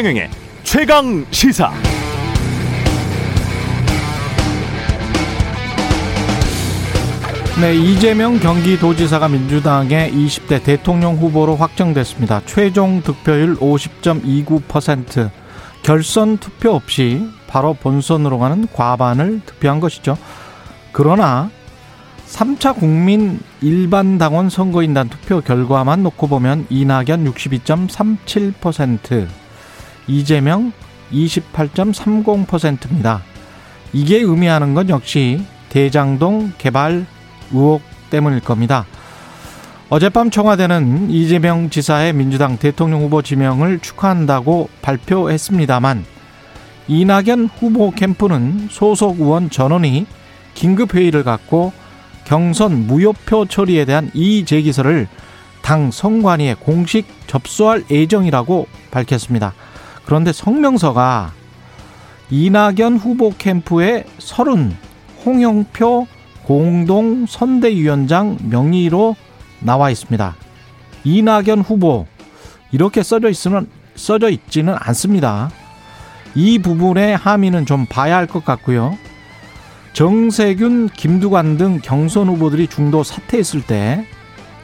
최경영의 최강 시사. 네, 이재명 경기도지사가 민주당의 20대 대통령 후보로 확정됐습니다. 최종 득표율 50.29%. 결선 투표 없이 바로 본선으로 가는 과반을 득표한 것이죠. 그러나 3차 국민 일반 당원 선거인단 투표 결과만 놓고 보면 이낙연 62.37%, 이재명 28.30%입니다. 이게 의미하는 건 역시 대장동 개발 의혹 때문일 겁니다. 어젯밤 청와대는 이재명 지사의 민주당 대통령 후보 지명을 축하한다고 발표했습니다만 이낙연 후보 캠프는 소속 의원 전원이 긴급 회의를 갖고 경선 무효표 처리에 대한 이의 제기서를 당 선관위에 공식 접수할 예정이라고 밝혔습니다. 그런데 성명서가 이낙연 후보 캠프의 서른 홍영표 공동 선대위원장 명의로 나와 있습니다. 이낙연 후보 이렇게 써져 있으면 써져 있지는 않습니다. 이 부분의 함의는 좀 봐야 할 것 같고요. 정세균, 김두관 등 경선 후보들이 중도 사퇴했을 때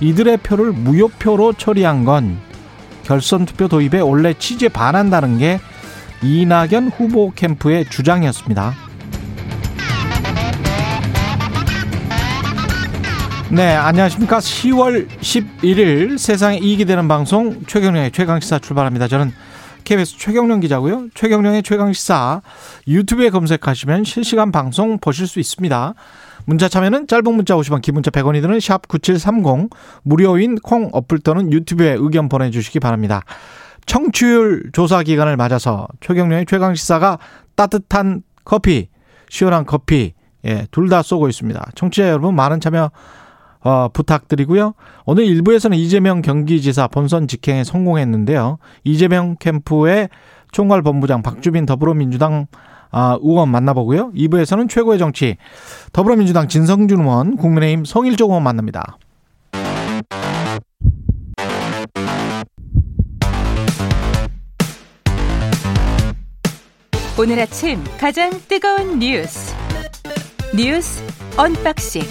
이들의 표를 무효표로 처리한 건 결선 투표 도입에 원래 취지에 반한다는 게 이낙연 후보 캠프의 주장이었습니다. 네, 안녕하십니까. 10월 11일 세상에 이익이 되는 방송 최경령의 최강시사 출발합니다. 저는 KBS 최경령 기자고요. 최경령의 최강시사 유튜브에 검색하시면 실시간 방송 보실 수 있습니다. 문자 참여는 짧은 문자 50원, 긴 문자 100원이 드는 샵 9730, 무료인 콩 어플 또는 유튜브에 의견 보내 주시기 바랍니다. 청취율 조사 기간을 맞아서 최경령의 최강 시사가 따뜻한 커피, 시원한 커피, 예, 둘 다 쏘고 있습니다. 청취자 여러분 많은 참여 어, 부탁드리고요. 오늘 일부에서는 이재명 경기지사 본선 직행에 성공했는데요. 이재명 캠프의 총괄본부장 박주빈 더불어민주당 아, 의원 만나보고요. 2부에서는 최고의 정치 더불어민주당 진성준 의원, 국민의힘 성일종 의원 만납니다. 오늘 아침 가장 뜨거운 뉴스 뉴스 unboxing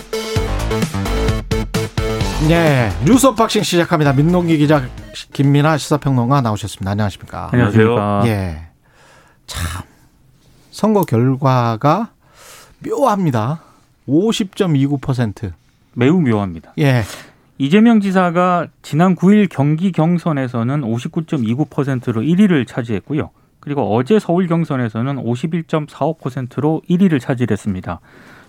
네, 뉴스 unboxing 시작합니다. 민동기 기자, 김민아 시사평론가 나오셨습니다. 안녕하십니까? 안녕하세요. 예. 참, 선거 결과가 묘합니다. 50.29%. 매우 묘합니다. 예. 이재명 지사가 지난 9일 경기 경선에서는 59.29%로 1위를 차지했고요. 그리고 어제 서울 경선에서는 51.45%로 1위를 차지했습니다.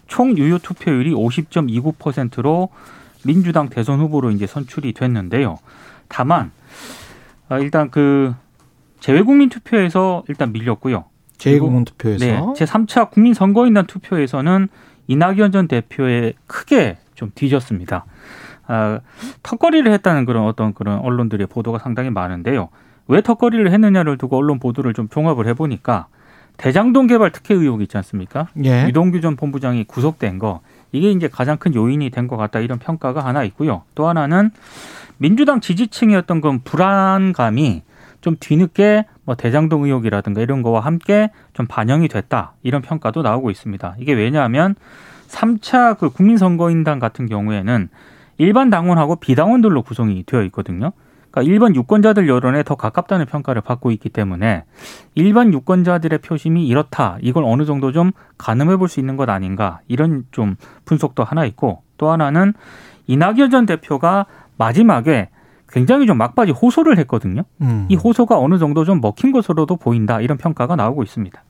총 유효 투표율이 50.29%로 민주당 대선 후보로 이제 선출이 됐는데요. 다만 아, 일단 그 재외국민 투표에서 일단 밀렸고요. 재외국민 투표에서 네, 제 3차 국민 선거인단 투표에서는 이낙연 전 대표에 크게 좀 뒤졌습니다. 아, 턱걸이를 했다는 그런 어떤 그런 언론들의 보도가 상당히 많은데요. 왜 턱걸이를 했느냐를 두고 언론 보도를 좀 종합을 해보니까 대장동 개발 특혜 의혹이 있지 않습니까? 예. 유동규 전 본부장이 구속된 거 이게 이제 가장 큰 요인이 된 것 같다 이런 평가가 하나 있고요. 또 하나는 민주당 지지층이었던 그 불안감이 좀 뒤늦게 뭐 대장동 의혹이라든가 이런 거와 함께 좀 반영이 됐다 이런 평가도 나오고 있습니다. 이게 왜냐하면 3차 그 국민선거인단 같은 경우에는 일반 당원하고 비당원들로 구성이 되어 있거든요. 그러니까 일반 유권자들 여론에 더 가깝다는 평가를 받고 있기 때문에 일반 유권자들의 표심이 이렇다. 이걸 어느 정도 좀 가늠해 볼 수 있는 것 아닌가. 이런 좀 분석도 하나 있고 또 하나는 이낙연 전 대표가 마지막에 굉장히 좀 막바지 호소를 했거든요. 음. 이 호소가 어느 정도 좀 먹힌 것으로도 보인다. 이런 평가가 나오고 있습니다.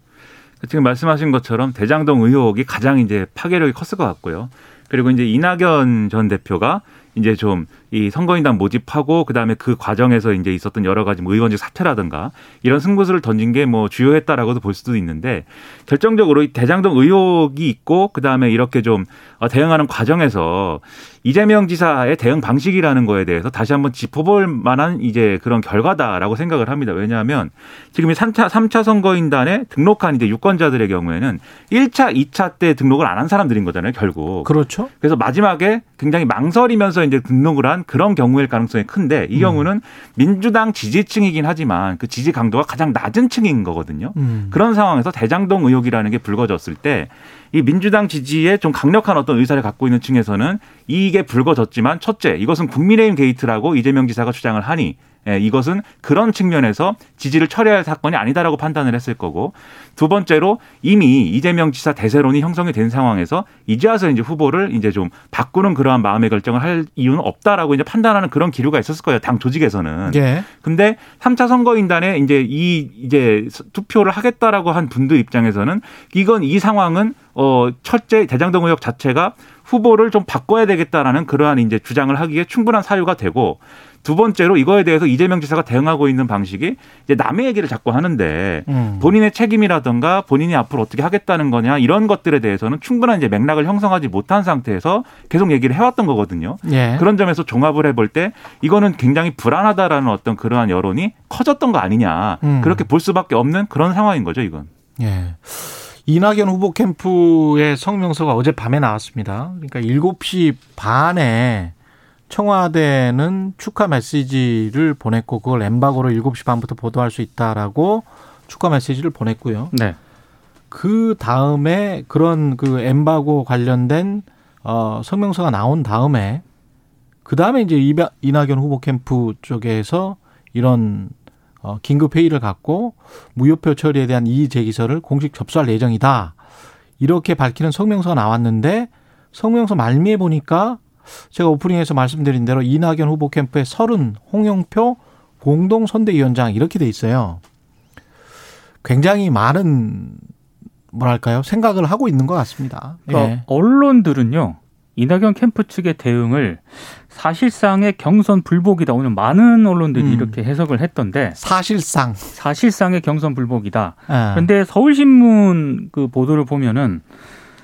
지금 말씀하신 것처럼 대장동 의혹이 가장 이제 파괴력이 컸을 것 같고요. 그리고 이제 이낙연 전 대표가 이제 좀 이 선거인단 모집하고 그다음에 그 과정에서 이제 있었던 여러 가지 뭐 의원직 사퇴라든가 이런 승부수를 던진 게 뭐 주요했다라고도 볼 수도 있는데 결정적으로 이 대장동 의혹이 있고 그다음에 이렇게 좀 어, 대응하는 과정에서 이재명 지사의 대응 방식이라는 거에 대해서 다시 한번 짚어볼 만한 이제 그런 결과다라고 생각을 합니다. 왜냐하면 지금 이 3차, 3차 선거인단에 등록한 이제 유권자들의 경우에는 1차, 2차 때 등록을 안 한 사람들인 거잖아요, 결국. 그렇죠. 그래서 마지막에 굉장히 망설이면서 이제 등록을 한 그런 경우일 가능성이 큰데 이 경우는 민주당 지지층이긴 하지만 그 지지 강도가 가장 낮은 층인 거거든요. 음. 그런 상황에서 대장동 의혹이라는 게 불거졌을 때 이 민주당 지지에 좀 강력한 어떤 의사를 갖고 있는 층에서는 이게 불거졌지만 첫째 이것은 국민의힘 게이트라고 이재명 지사가 주장을 하니 예, 이것은 그런 측면에서 지지를 철회할 사건이 아니다라고 판단을 했을 거고 두 번째로 이미 이재명 지사 대세론이 형성이 된 상황에서 이제 와서 이제 후보를 이제 좀 바꾸는 그러한 마음의 결정을 할 이유는 없다라고 이제 판단하는 그런 기류가 있었을 거예요. 당 조직에서는. 예. 근데 3차 선거인단에 이제 이 이제 투표를 하겠다라고 한 분들 입장에서는 이건 이 상황은 어 첫째 대장동 의혹 자체가 후보를 좀 바꿔야 되겠다라는 그러한 이제 주장을 하기에 충분한 사유가 되고 두 번째로 이거에 대해서 이재명 지사가 대응하고 있는 방식이 이제 남의 얘기를 자꾸 하는데 음. 본인의 책임이라든가 본인이 앞으로 어떻게 하겠다는 거냐 이런 것들에 대해서는 충분한 이제 맥락을 형성하지 못한 상태에서 계속 얘기를 해왔던 거거든요. 예. 그런 점에서 종합을 해볼 때 이거는 굉장히 불안하다라는 어떤 그러한 여론이 커졌던 거 아니냐 음. 그렇게 볼 수밖에 없는 그런 상황인 거죠 이건. 예. 이낙연 후보 캠프의 성명서가 어젯밤에 나왔습니다. 그러니까 7시 반에 청와대는 축하 메시지를 보냈고 그걸 엠바고로 7시 반부터 보도할 수 있다라고 축하 메시지를 보냈고요. 네. 그 다음에 그런 그 엠바고 관련된 어 성명서가 나온 다음에 그 다음에 이제 이낙연 후보 캠프 쪽에서 이런 어 긴급 회의를 갖고 무효표 처리에 대한 이의 제기서를 공식 접수할 예정이다. 이렇게 밝히는 성명서가 나왔는데 성명서 말미에 보니까 제가 오프닝에서 말씀드린 대로 이낙연 후보 캠프의 서른 홍영표 공동 선대위원장 이렇게 돼 있어요. 굉장히 많은 뭐랄까요 생각을 하고 있는 것 같습니다. 그러니까 예. 언론들은요. 이낙연 캠프 측의 대응을 사실상의 경선 불복이다. 오늘 많은 언론들이 음. 이렇게 해석을 했던데 사실상. 사실상의 경선 불복이다. 예. 그런데 서울신문 그 보도를 보면은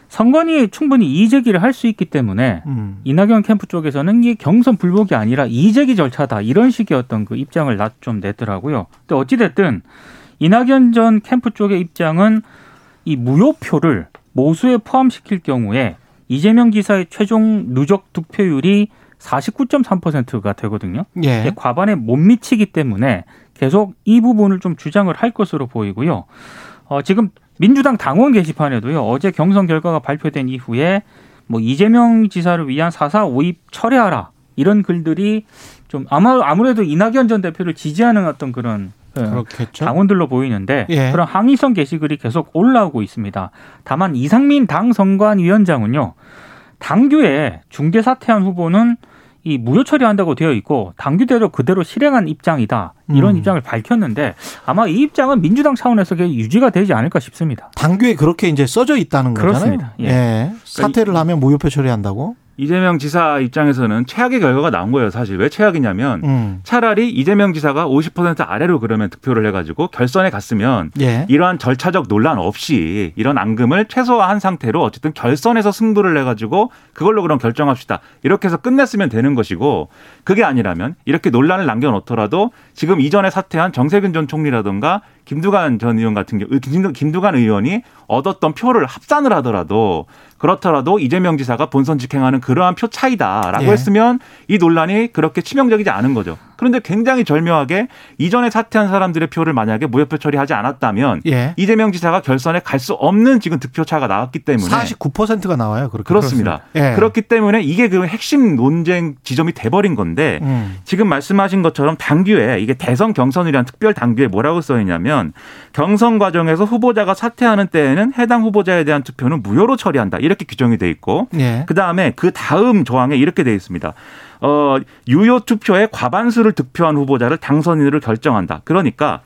선관위 충분히 이의제기를 할 수 있기 때문에 음. 이낙연 캠프 쪽에서는 이게 경선 불복이 아니라 이의제기 절차다 이런 식의 어떤 그 입장을 나- 좀 냈더라고요. 근데 어찌 됐든 이낙연 전 캠프 쪽의 입장은 이 무효표를 모수에 포함시킬 경우에 이재명 지사의 최종 누적 득표율이 49.3%가 되거든요. 예. 과반에 못 미치기 때문에 계속 이 부분을 좀 주장을 할 것으로 보이고요. 어, 지금 민주당 당원 게시판에도요. 어제 경선 결과가 발표된 이후에 뭐 이재명 지사를 위한 사사 오입 철회하라 이런 글들이 좀 아마 아무래도 이낙연 전 대표를 지지하는 어떤 그런 예, 그렇겠죠. 당원들로 보이는데 예. 그런 항의성 게시글이 계속 올라오고 있습니다. 다만 이상민 당 선관위원장은요. 당규에 중대 사퇴한 후보는 이 무효 처리한다고 되어 있고 당규대로 그대로 실행한 입장이다 이런 음. 입장을 밝혔는데 아마 이 입장은 민주당 차원에서 유지가 되지 않을까 싶습니다. 당규에 그렇게 이제 써져 있다는 거잖아요. 그렇습니다. 예. 예. 사퇴를 하면 무효표 처리한다고. 이재명 지사 입장에서는 최악의 결과가 나온 거예요. 사실 왜 최악이냐면 음. 차라리 이재명 지사가 50% 아래로 그러면 득표를 해가지고 결선에 갔으면 예. 이러한 절차적 논란 없이 이런 앙금을 최소화한 상태로 어쨌든 결선에서 승부를 내가지고 그걸로 그럼 결정합시다. 이렇게 해서 끝냈으면 되는 것이고 그게 아니라면 이렇게 논란을 남겨놓더라도 지금 이전에 사퇴한 정세균 전 총리라든가 김두관 전 의원 같은 경우 김두- 김두관 의원이 얻었던 표를 합산을 하더라도 그렇더라도 이재명 지사가 본선 직행하는 그러한 표 차이다라고 예. 했으면 이 논란이 그렇게 치명적이지 않은 거죠. 그런데 굉장히 절묘하게 이전에 사퇴한 사람들의 표를 만약에 무효표 처리하지 않았다면 예. 이재명 지사가 결선에 갈 수 없는 지금 득표 차가 나왔기 때문에 49%가 나와요. 그렇게. 그렇습니다. 예. 그렇기 때문에 이게 그 핵심 논쟁 지점이 돼버린 건데 음. 지금 말씀하신 것처럼 당규에 이게 대선 경선이라는 특별 당규에 뭐라고 써 있냐면 경선 과정에서 후보자가 사퇴하는 때에는 해당 후보자에 대한 투표는 무효로 처리한다 이렇게 규정이 돼 있고 예. 그 다음에 그 다음 조항에 이렇게 돼 있습니다. 어, 유효 투표의 과반수를 득표한 후보자를 당선인으로 결정한다. 그러니까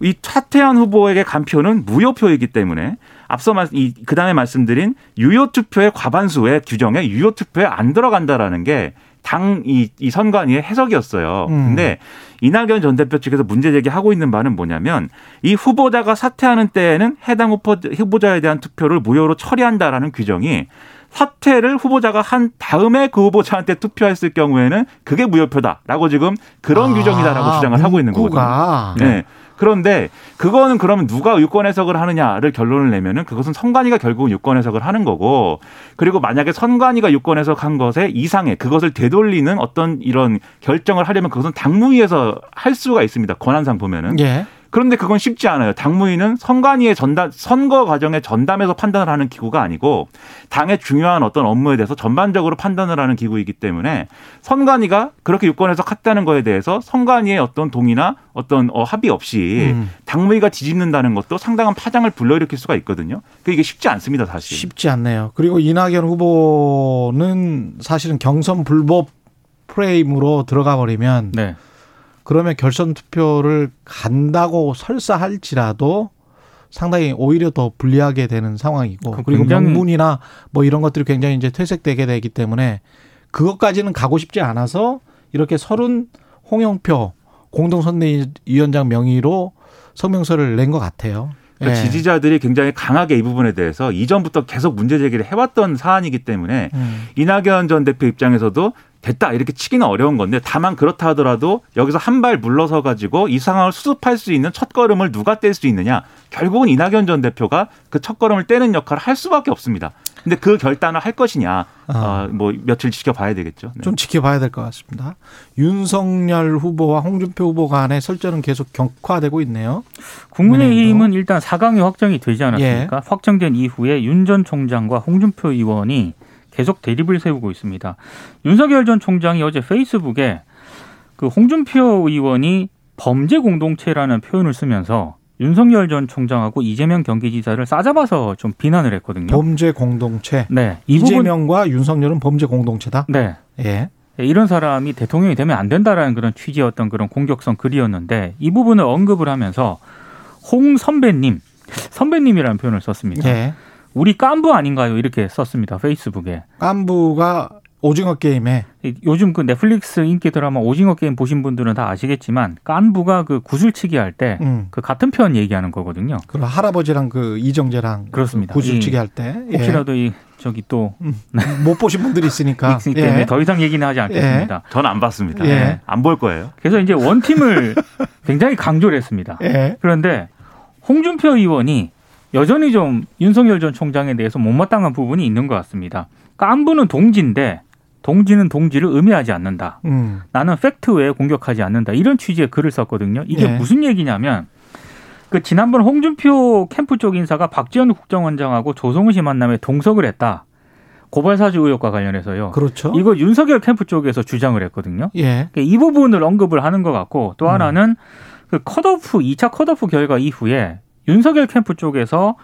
이 사퇴한 후보에게 간 표는 무효표이기 때문에 앞서 말, 이, 그 다음에 말씀드린 유효 투표의 과반수의 규정에 유효 투표에 안 들어간다라는 게 당 이 이 선관위의 해석이었어요. 음. 근데 이낙연 전 대표 측에서 문제 제기하고 있는 바는 뭐냐면 이 후보자가 사퇴하는 때에는 해당 후보, 후보자에 대한 투표를 무효로 처리한다라는 규정이 사퇴를 후보자가 한 다음에 그 후보자한테 투표했을 경우에는 그게 무효표다라고 지금 그런 규정이다라고 주장을 하고 있는 거거든요. 문구가. 네. 그런데 그거는 그러면 누가 유권 해석을 하느냐를 결론을 내면은 그것은 선관위가 결국은 유권 해석을 하는 거고 그리고 만약에 선관위가 유권 해석한 것에 이상의 그것을 되돌리는 어떤 이런 결정을 하려면 그것은 당무위에서 할 수가 있습니다. 권한상 보면은. 예. 그런데 그건 쉽지 않아요. 당무위는 선관위의 전담 선거 과정에 전담해서 판단을 하는 기구가 아니고 당의 중요한 어떤 업무에 대해서 전반적으로 판단을 하는 기구이기 때문에 선관위가 그렇게 유권 해석했다는 거에 대해서 선관위의 어떤 동의나 어떤 어, 합의 없이 음. 당무위가 뒤집는다는 것도 상당한 파장을 불러일으킬 수가 있거든요. 그 이게 쉽지 않습니다, 사실. 쉽지 않네요. 그리고 이낙연 후보는 사실은 경선 불법 프레임으로 들어가 버리면 네. 그러면 결선 투표를 간다고 설사할지라도 상당히 오히려 더 불리하게 되는 상황이고 그 그리고 명분이나 뭐 이런 것들이 굉장히 이제 퇴색되게 되기 때문에 그것까지는 가고 싶지 않아서 이렇게 서른 홍영표 공동선대위원장 명의로 성명서를 낸 것 같아요. 그러니까 예. 지지자들이 굉장히 강하게 이 부분에 대해서 이전부터 계속 문제 제기를 해왔던 사안이기 때문에 음. 이낙연 전 대표 입장에서도 됐다 이렇게 치기는 어려운 건데 다만 그렇다 하더라도 여기서 한 발 물러서 가지고 이 상황을 수습할 수 있는 첫 걸음을 누가 뗄 수 있느냐 결국은 이낙연 전 대표가 그 첫 걸음을 떼는 역할을 할 수밖에 없습니다. 근데 그 결단을 할 것이냐 어, 뭐 며칠 지켜봐야 되겠죠. 네. 좀 지켜봐야 될 것 같습니다. 윤석열 후보와 홍준표 후보 간의 설전은 계속 격화되고 있네요. 국민의힘은 일단 4강이 확정이 되지 않았습니까? 예. 확정된 이후에 윤 전 총장과 홍준표 의원이 계속 대립을 세우고 있습니다. 윤석열 전 총장이 어제 페이스북에 그 홍준표 의원이 범죄 공동체라는 표현을 쓰면서 윤석열 전 총장하고 이재명 경기지사를 싸잡아서 좀 비난을 했거든요. 범죄 공동체. 네, 이 부분 이재명과 윤석열은 범죄 공동체다. 네. 예. 이런 사람이 대통령이 되면 안 된다라는 그런 취지였던 그런 공격성 글이었는데 이 부분을 언급을 하면서 홍 선배님, 선배님이라는 표현을 썼습니다. 예. 우리 깐부 아닌가요? 이렇게 썼습니다. 페이스북에. 깐부가 오징어 게임에 이- 요즘 그 넷플릭스 인기 드라마 오징어 게임 보신 분들은 다 아시겠지만 깐부가 그 구슬치기 할 때그 음. 같은 편 얘기하는 거거든요. 그 할아버지랑 그 이정재랑 그렇습니다. 구슬치기 이- 할 때. 예. 혹시라도 이 저기 또못 보신 분들이 있으니까. 있기 때문에 예. 더 이상 얘기는 하지 않겠습니다. 저는 안 봤습니다. 예. 안볼 거예요. 그래서 이제 원 팀을 굉장히 강조를 했습니다. 예. 그런데 홍준표 의원이 여전히 좀 윤석열 전 총장에 대해서 못마땅한 부분이 있는 것 같습니다. 깐부는 동지인데 동지는 동지를 의미하지 않는다. 음. 나는 팩트 외에 공격하지 않는다. 이런 취지의 글을 썼거든요. 이게 예. 무슨 얘기냐면 그 지난번 홍준표 캠프 쪽 인사가 박지원 국정원장하고 조성은 씨 만남에 동석을 했다. 고발 사주 의혹과 관련해서요. 그렇죠. 이거 윤석열 캠프 쪽에서 주장을 했거든요. 예. 그러니까 이 부분을 언급을 하는 것 같고 또 음. 하나는 그 컷오프 2차 컷오프 결과 이후에 윤석열 캠프 쪽에서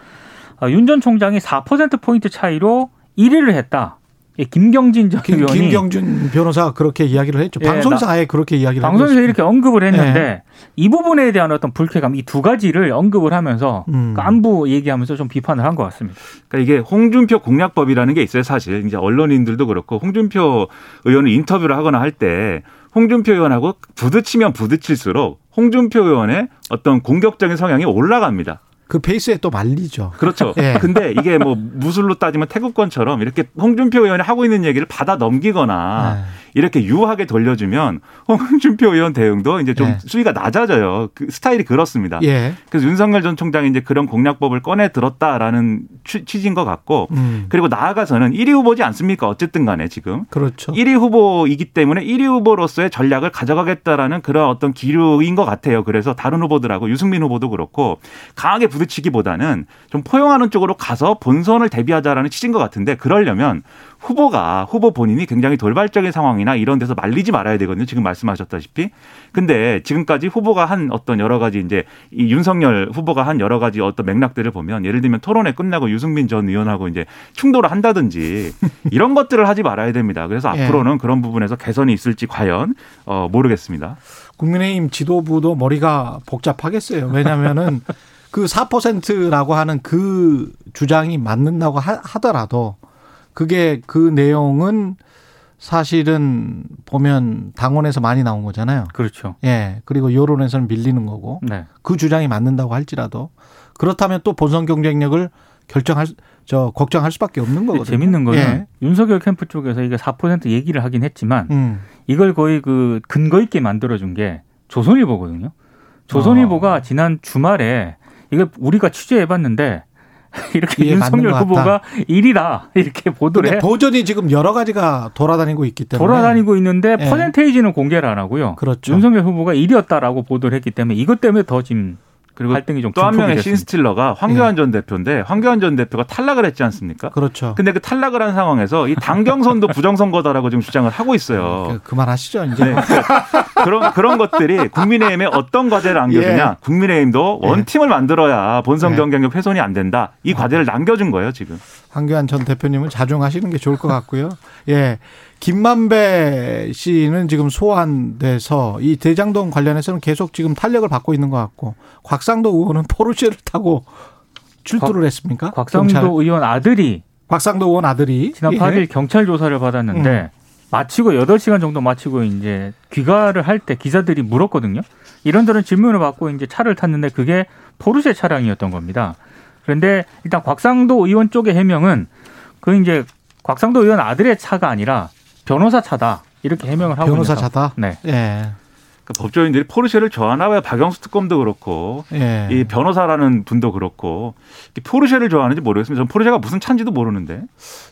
어, 윤전 총장이 4% 포인트 차이로 1위를 했다. 이 김경진 전 김, 의원이 김경준 변호사가 그렇게 이야기를 했죠. 예, 방송에서 아예 그렇게 이야기를 방송에서 이렇게 언급을 했는데 네. 이 부분에 대한 어떤 불쾌감 이 두 가지를 언급을 하면서 음. 깐부 얘기하면서 좀 비판을 한 것 같습니다. 그러니까 이게 홍준표 공략법이라는 게 있어요, 사실. 이제 언론인들도 그렇고 홍준표 의원을 인터뷰를 하거나 할 때 홍준표 의원하고 부딪히면 부딪힐수록 홍준표 의원의 어떤 공격적인 성향이 올라갑니다. 그 페이스에 또 말리죠. 그렇죠. 예. 근데 이게 뭐 무술로 따지면 태국권처럼 이렇게 홍준표 의원이 하고 있는 얘기를 받아 넘기거나 네. 이렇게 유하게 돌려주면 홍준표 의원 대응도 이제 좀 네. 수위가 낮아져요. 그 스타일이 그렇습니다. 예. 그래서 윤석열 전 총장이 이제 그런 공략법을 꺼내 들었다라는 취- 취지인 것 같고 음. 그리고 나아가서는 1위 후보지 않습니까? 어쨌든 간에 지금. 그렇죠. 1위 후보이기 때문에 1위 후보로서의 전략을 가져가겠다라는 그런 어떤 기류인 것 같아요. 그래서 다른 후보들하고 유승민 후보도 그렇고 강하게 부딪히기보다는 좀 포용하는 쪽으로 가서 본선을 대비하자라는 취지인 것 같은데 그러려면 후보가 후보 본인이 굉장히 돌발적인 상황이나 이런 데서 말리지 말아야 되거든요. 지금 말씀하셨다시피. 근데 지금까지 후보가 한 어떤 여러 가지 이제 이 윤석열 후보가 한 여러 가지 어떤 맥락들을 보면 예를 들면 토론회 끝나고 유승민 전 의원하고 이제 충돌을 한다든지 이런 것들을 하지 말아야 됩니다. 그래서 예. 앞으로는 그런 부분에서 개선이 있을지 과연 어 모르겠습니다. 국민의힘 지도부도 머리가 복잡하겠어요. 왜냐면은 그 4%라고 하는 그 주장이 맞는다고 하, 하더라도 그게 그 내용은 사실은 보면 당원에서 많이 나온 거잖아요. 그렇죠. 예. 그리고 여론에서는 밀리는 거고 네. 그 주장이 맞는다고 할지라도 그렇다면 또 본선 경쟁력을 결정할 저 걱정할 수밖에 없는 거거든요. 재밌는 거는 예. 윤석열 캠프 쪽에서 이게 4% 얘기를 하긴 했지만 음. 이걸 거의 그 근거 있게 만들어 준 게 조선일보거든요. 조선일보가 지난 주말에 이걸 우리가 취재해 봤는데 이렇게 이게 맞는 윤석열 것 후보가 1위다 이렇게 보도를 해 버전이 지금 여러 가지가 돌아다니고 있기 때문에 돌아다니고 있는데 예. 퍼센테이지는 공개를 안 하고요. 그렇죠. 윤석열 후보가 1위였다라고 보도를 했기 때문에 이것 때문에 더 지금 그리고 갈등이 좀 또 한 명의 됐습니다. 신스틸러가 황교안 전 대표인데 황교안 전 대표가 탈락을 했지 않습니까? 그렇죠. 근데 그 탈락을 한 상황에서 이 당경선도 부정선거다라고 지금 주장을 하고 있어요. 그, 그만하시죠 이제. 네. 그런 그런 것들이 국민의힘에 어떤 과제를 안겨주냐? 국민의힘도 원팀을 만들어야 본선 예. 경쟁력 훼손이 안 된다. 이 과제를 남겨준 거예요 지금. 황교안 전 대표님은 자중하시는 게 좋을 것 같고요. 예. 김만배 씨는 지금 소환돼서 이 대장동 관련해서는 계속 지금 탄력을 받고 있는 것 같고 곽상도 의원은 포르쉐를 타고 출두를 했습니까? 곽상도 경찰. 의원 아들이 곽상도 의원 아들이 지난 예. 8일 경찰 조사를 받았는데 음. 마치고 8시간 정도 마치고 이제 귀가를 할 때 기자들이 물었거든요. 이런저런 질문을 받고 이제 차를 탔는데 그게 포르쉐 차량이었던 겁니다. 그런데 일단 곽상도 의원 쪽의 해명은 그 이제 곽상도 의원 아들의 차가 아니라 변호사 차다. 이렇게 해명을 하고 변호사. 차다. 네. 예. 그러니까 법조인들이 포르쉐를 좋아하나 봐요. 박영수 특검도 그렇고 예. 이 변호사라는 분도 그렇고 이 포르쉐를 좋아하는지 모르겠습니다. 전 포르쉐가 무슨 차인지도 모르는데.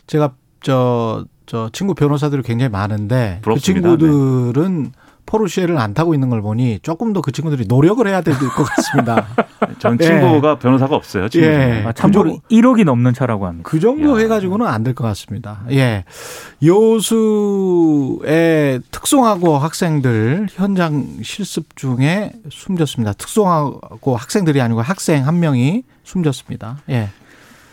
제가 저, 저 친구 변호사들이 굉장히 많은데 부럽습니다. 그 친구들은 포르쉐를 안 타고 있는 걸 보니 조금 더 그 친구들이 노력을 해야 될 것 같습니다. 전 예. 친구가 변호사가 없어요. 친구. 예. 아, 참고로 그 1억이 넘는 차라고 합니다. 그 정도 야. 해가지고는 안 될 것 같습니다. 예. 여수의 특송하고 학생들 현장 실습 중에 숨졌습니다. 특송하고 학생들이 아니고 학생 한 명이 숨졌습니다. 예.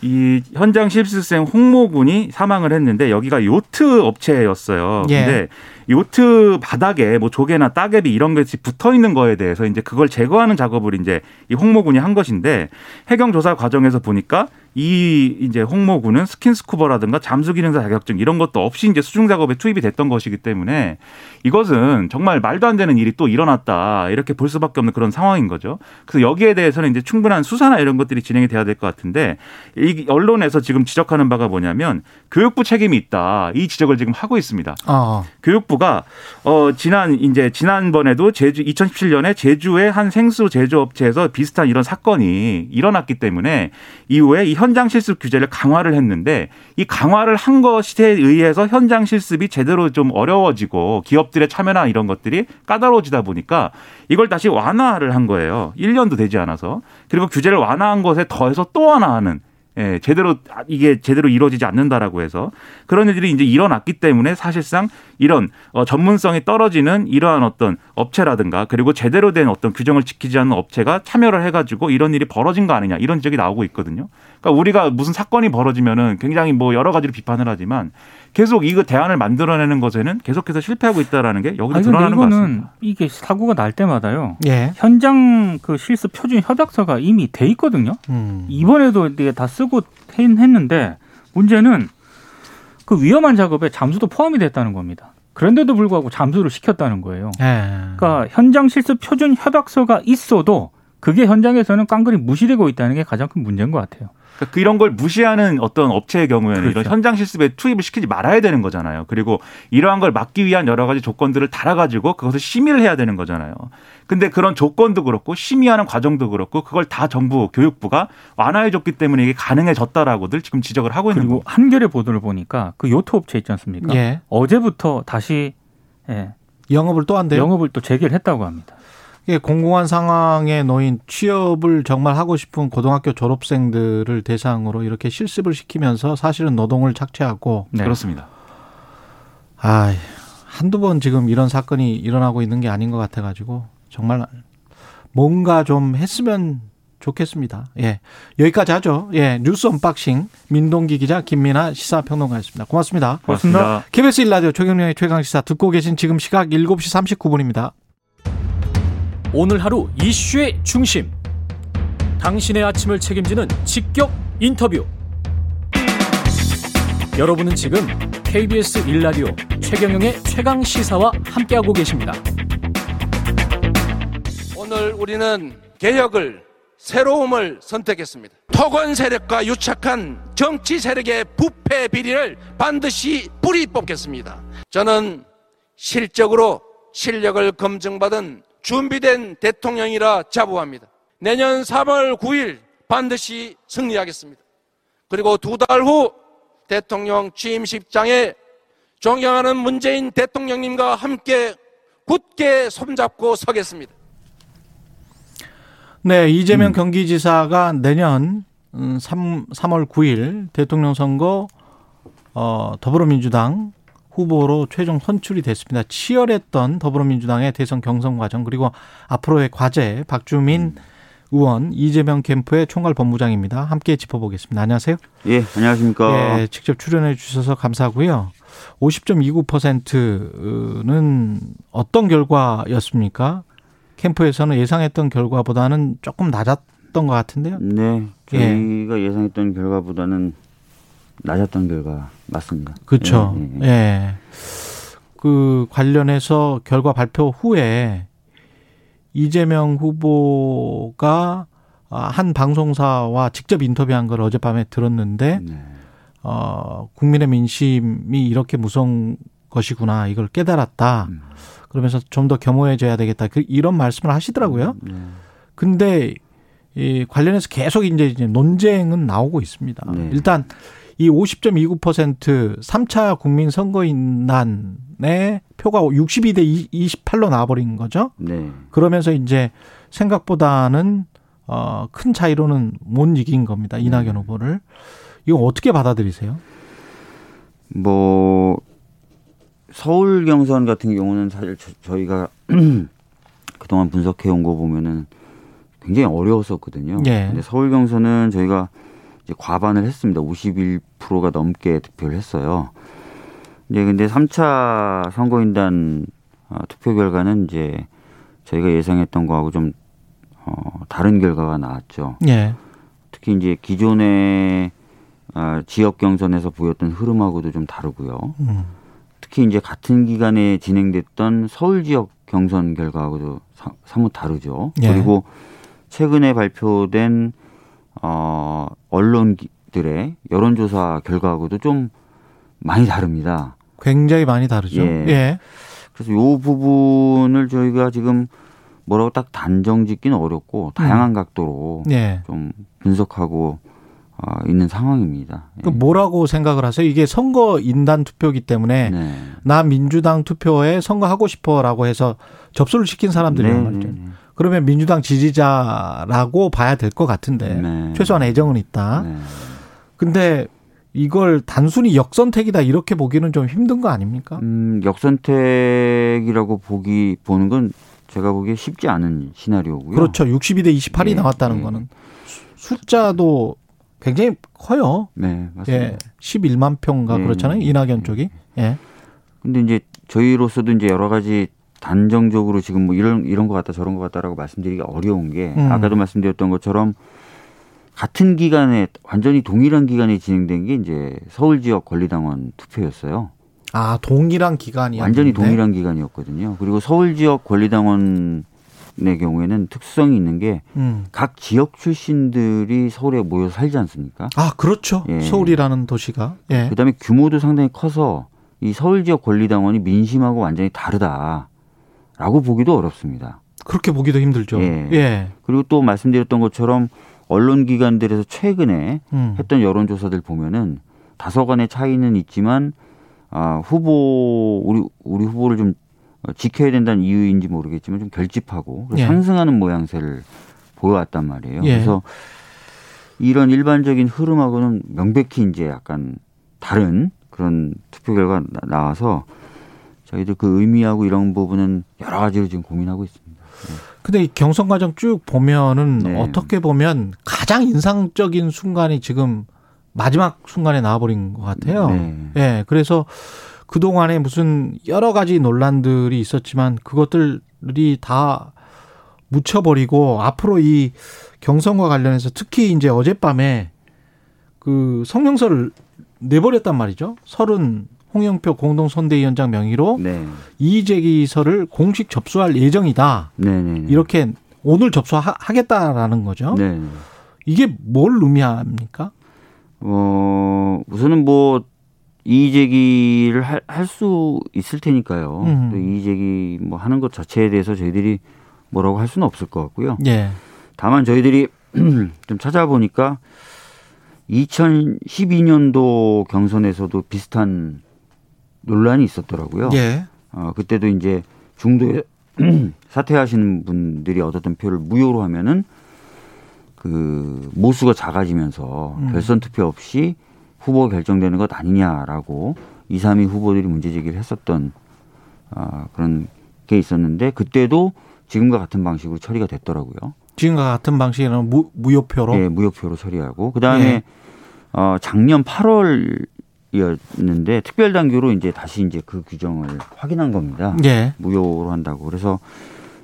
이 현장 실습생 홍모 군이 사망을 했는데 여기가 요트 업체였어요. 예. 근데 요트 바닥에 뭐 조개나 따개비 이런 것이 붙어 있는 거에 대해서 이제 그걸 제거하는 작업을 이제 이 홍모 군이 한 것인데 해경 조사 과정에서 보니까 이 이제 홍모 군은 스킨스쿠버라든가 잠수 기능사 자격증 이런 것도 없이 이제 수중 작업에 투입이 됐던 것이기 때문에 이것은 정말 말도 안 되는 일이 또 일어났다 이렇게 볼 수밖에 없는 그런 상황인 거죠. 그래서 여기에 대해서는 이제 충분한 수사나 이런 것들이 진행이 돼야 될 것 같은데 이 언론에서 지금 지적하는 바가 뭐냐면 교육부 책임이 있다 이 지적을 지금 하고 있습니다. 어. 교육부가 어 지난 이제 지난번에도 제주 2017년에 제주의 한 생수 제조업체에서 비슷한 이런 사건이 일어났기 때문에 이후에 이 현장 실습 규제를 강화를 했는데 이 강화를 한 것에 의해서 현장 실습이 제대로 좀 어려워지고 기업들의 참여나 이런 것들이 까다로워지다 보니까 이걸 다시 완화를 한 거예요. 1년도 되지 않아서. 그리고 규제를 완화한 것에 더해서 또 완화하는 예, 제대로 이게 제대로 이루어지지 않는다라고 해서 그런 일들이 이제 일어났기 때문에 사실상 이런 어, 전문성이 떨어지는 이러한 어떤 업체라든가 그리고 제대로 된 어떤 규정을 지키지 않는 업체가 참여를 해가지고 이런 일이 벌어진 거 아니냐 이런 지적이 나오고 있거든요. 그러니까 우리가 무슨 사건이 벌어지면은 굉장히 뭐 여러 가지로 비판을 하지만 계속 이거 대안을 만들어내는 것에는 계속해서 실패하고 있다라는 게 여기서 아니, 드러나는 것 같습니다. 이게 사고가 날 때마다요. 예. 현장 그 실습 표준 협약서가 이미 돼 있거든요. 음. 이번에도 이게 다 쓰고 했- 했는데 문제는 그 위험한 작업에 잠수도 포함이 됐다는 겁니다. 그런데도 불구하고 잠수를 시켰다는 거예요. 예. 그러니까 현장 실습 표준 협약서가 있어도 그게 현장에서는 깡그리 무시되고 있다는 게 가장 큰 문제인 것 같아요. 그러니까 이런 걸 무시하는 어떤 업체의 경우에는 그렇죠. 이런 현장 실습에 투입을 시키지 말아야 되는 거잖아요. 그리고 이러한 걸 막기 위한 여러 가지 조건들을 달아가지고 그것을 심의를 해야 되는 거잖아요. 근데 그런 조건도 그렇고 심의하는 과정도 그렇고 그걸 다 정부 교육부가 완화해줬기 때문에 이게 가능해졌다라고들 지금 지적을 하고 있는 그리고 거고. 한겨레 보도를 보니까 그 요트 업체 있지 않습니까? 예. 어제부터 다시 예, 영업을 또 한대요. 영업을 또 재개를 했다고 합니다. 이게 공공한 상황에 놓인 취업을 정말 하고 싶은 고등학교 졸업생들을 대상으로 이렇게 실습을 시키면서 사실은 노동을 착취하고 네. 그렇습니다. 아 한두 번 지금 이런 사건이 일어나고 있는 게 아닌 것 같아 가지고 정말 뭔가 좀 했으면 좋겠습니다. 예 여기까지 하죠. 예 뉴스 unboxing 민동기 기자 김민아 시사평론가였습니다. 고맙습니다. 고맙습니다. KBS 1라디오 최경영의 최강시사 듣고 계신 지금 시각 7시 39분입니다. 오늘 하루 이슈의 중심. 당신의 아침을 책임지는 직격 인터뷰. 여러분은 지금 KBS 일라디오 최경영의 최강 시사와 함께하고 계십니다. 오늘 우리는 개혁을 새로움을 선택했습니다. 토건 세력과 유착한 정치 세력의 부패 비리를 반드시 뿌리 뽑겠습니다. 저는 실적으로 실력을 검증받은 준비된 대통령이라 자부합니다. 내년 3월 9일 반드시 승리하겠습니다. 그리고 두 달 후 대통령 취임식장에 존경하는 문재인 대통령님과 함께 굳게 손잡고 서겠습니다. 네, 이재명 경기지사가 내년 3, 3월 9일 대통령 선거 어, 더불어민주당 후보로 최종 선출이 됐습니다. 치열했던 더불어민주당의 대선 경선 과정 그리고 앞으로의 과제 박주민 의원 이재명 캠프의 총괄 본부장입니다. 함께 짚어보겠습니다. 안녕하세요. 예, 안녕하십니까. 예, 직접 출연해 주셔서 감사하고요. 50.29%는 어떤 결과였습니까? 캠프에서는 예상했던 결과보다는 조금 낮았던 것 같은데요. 네, 저희가 예. 상했던 결과보다는 낮았던 결과 맞습니다. 그렇죠. 예, 예. 예. 그 관련해서 결과 발표 후에 이재명 후보가 한 방송사와 직접 인터뷰한 걸 어젯밤에 들었는데 네. 어, 국민의 민심이 이렇게 무서운 것이구나 이걸 깨달았다. 음. 그러면서 좀 더 겸허해져야 되겠다. 그 이런 말씀을 하시더라고요. 음, 네. 근데 이 관련해서 계속 이제 논쟁은 나오고 있습니다. 네. 일단 이 50.29% 3차 국민 선거인단의 표가 62대 28로 나와버린 거죠. 네. 그러면서 이제 생각보다는 어, 큰 차이로는 못 이긴 겁니다. 이낙연 네. 후보를. 이거 어떻게 받아들이세요? 뭐 서울 경선 같은 경우는 사실 저, 희가 그동안 분석해 온 거 보면은 굉장히 어려웠었거든요. 예. 근데 서울 경선은 저희가 과반을 했습니다. 51%가 넘게 득표를 했어요. 이제 근데 3차 선거인단 어, 투표 결과는 이제 저희가 예상했던 거하고 좀 어, 다른 결과가 나왔죠. 예. 특히 이제 기존의 어, 지역 경선에서 보였던 흐름하고도 좀 다르고요. 음. 특히 이제 같은 기간에 진행됐던 서울 지역 경선 결과하고도 사, 사뭇 다르죠. 예. 그리고 최근에 발표된 어, 언론들의 여론조사 결과하고도 좀 많이 다릅니다. 굉장히 많이 다르죠. 예. 예. 그래서 요 부분을 저희가 지금 뭐라고 딱 단정 짓기는 어렵고 다양한 음. 각도로 예. 좀 분석하고 어, 있는 상황입니다. 그 뭐라고 생각을 하세요? 이게 선거 인단 투표기 때문에 네. 나 민주당 투표에 선거하고 싶어라고 해서 접수를 시킨 사람들이란 네, 말이죠. 네, 네. 그러면 민주당 지지자라고 봐야 될 것 같은데 네. 최소한 애정은 있다. 네. 근데 이걸 단순히 역선택이다 이렇게 보기는 좀 힘든 거 아닙니까? 음, 역선택이라고 보기 보는 건 제가 보기에 쉽지 않은 시나리오고요. 그렇죠. 62대 28이 나왔다는 거는 숫자도 굉장히 커요. 네, 맞습니다. 예, 11만 평가 네. 그렇잖아요. 이낙연 쪽이. 예. 근데 이제 저희로서도 이제 여러 가지 단정적으로 지금 뭐 이런 이런 것 같다 저런 것 같다라고 말씀드리기 어려운 게 음. 아까도 말씀드렸던 것처럼 같은 기간에 완전히 동일한 기간에 진행된 게 이제 서울 지역 권리당원 투표였어요. 아 동일한 기간이 완전히 동일한 기간이었거든요. 그리고 서울 지역 권리당원 의 경우에는 특성이 있는 게각 음. 지역 출신들이 서울에 모여 살지 않습니까? 아 그렇죠. 예. 서울이라는 도시가. 예. 그다음에 규모도 상당히 커서 이 서울 지역 권리당원이 민심하고 완전히 다르다 라고 보기도 어렵습니다. 그렇게 보기도 힘들죠. 예. 예. 그리고 또 말씀드렸던 것처럼 언론 기관들에서 최근에 음. 했던 여론조사들 보면은 다소간의 차이는 있지만 아, 후보 우리 우리 후보를 좀 지켜야 된다는 이유인지 모르겠지만 좀 결집하고 예. 상승하는 모양새를 보여왔단 말이에요. 예. 그래서 이런 일반적인 흐름하고는 명백히 이제 약간 다른 그런 투표 결과 나와서 저희들 그 의미하고 이런 부분은 여러 가지로 지금 고민하고 있습니다. 네. 근데 이 경선 과정 쭉 보면은 네. 어떻게 보면 가장 인상적인 순간이 지금 마지막 순간에 나와버린 것 같아요. 네. 예. 그래서 그동안에 무슨 여러 가지 논란들이 있었지만 그것들이 다 묻혀버리고 앞으로 이 경선과 관련해서 특히 이제 어젯밤에 그 성명서를 내버렸단 말이죠. 서른 홍영표 공동선대위원장 명의로 네. 이의제기서를 공식 접수할 예정이다. 네네. 네, 네. 이렇게 오늘 접수하겠다라는 거죠. 네. 이게 뭘 의미합니까? 어 우선은 뭐 이의제기를 할 수 있을 테니까요. 음. 이의제기 뭐 하는 것 자체에 대해서 저희들이 뭐라고 할 수는 없을 것 같고요. 예. 다만 저희들이 좀 찾아보니까 2012년도 경선에서도 비슷한 논란이 있었더라고요. 예. 어, 그때도 이제 중도에 사퇴하시는 분들이 얻었던 표를 무효로 하면은 그 모수가 작아지면서 음. 결선 투표 없이 후보가 결정되는 것 아니냐라고 2, 3위 후보들이 문제 제기를 했었던 어, 그런 게 있었는데 그때도 지금과 같은 방식으로 처리가 됐더라고요. 지금과 같은 방식으로 무, 무효표로? 네, 무효표로 처리하고 그다음에 예. 어, 작년 8월 이었는데 특별 당규로 이제 다시 이제 그 규정을 확인한 겁니다. 예. 무효로 한다고. 그래서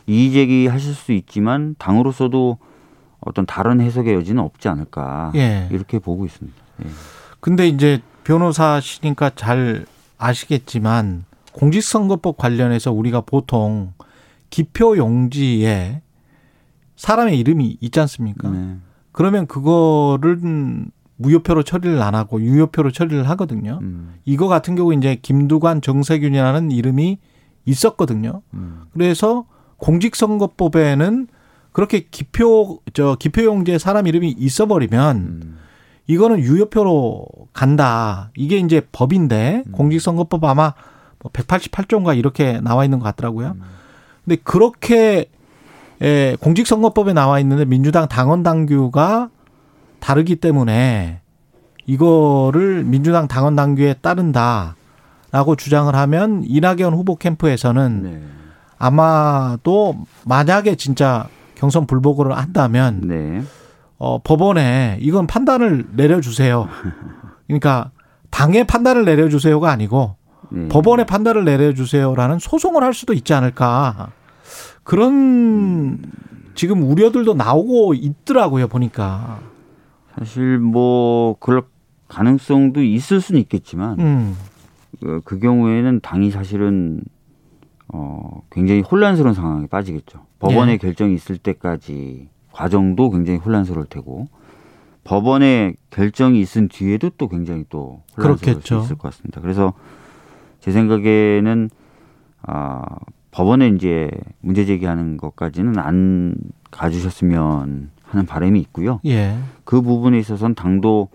이의 제기 하실 수 있지만 당으로서도 어떤 다른 해석의 여지는 없지 않을까 예. 이렇게 보고 있습니다. 예. 근데 이제 변호사시니까 잘 아시겠지만 공직선거법 관련해서 우리가 보통 기표 용지에 사람의 이름이 있지 않습니까? 네. 그러면 그거를 무효표로 처리를 안 하고 유효표로 처리를 하거든요. 음. 이거 같은 경우 이제 김두관 정세균이라는 이름이 있었거든요. 음. 그래서 공직선거법에는 그렇게 기표 저 기표용지에 사람 이름이 있어버리면 음. 이거는 유효표로 간다. 이게 이제 법인데 음. 공직선거법 아마 뭐 188조인가 이렇게 나와 있는 것 같더라고요. 음. 근데 그렇게 에, 공직선거법에 나와 있는데 민주당 당원 당규가 다르기 때문에 이거를 민주당 당원 당규에 따른다라고 주장을 하면 이낙연 후보 캠프에서는 네. 아마도 만약에 진짜 경선 불복을 한다면 네. 어, 법원에 이건 판단을 내려주세요. 그러니까 당의 판단을 내려주세요가 아니고 네. 법원의 판단을 내려주세요라는 소송을 할 수도 있지 않을까. 그런 지금 우려들도 나오고 있더라고요, 보니까. 사실 뭐 그럴 가능성도 있을 수는 있겠지만 음. 그, 그 경우에는 당이 사실은 어 굉장히 혼란스러운 상황에 빠지겠죠. 법원의 예. 결정이 있을 때까지 과정도 굉장히 혼란스러울 테고 법원의 결정이 있은 뒤에도 또 굉장히 또 혼란스러울. 수 있을 것 같습니다. 그래서 제 생각에는 아 법원에 이제 문제 제기하는 것까지는 안 가주셨으면 하는 바람이 있고요. 예. 그 부분에 있어서는 당도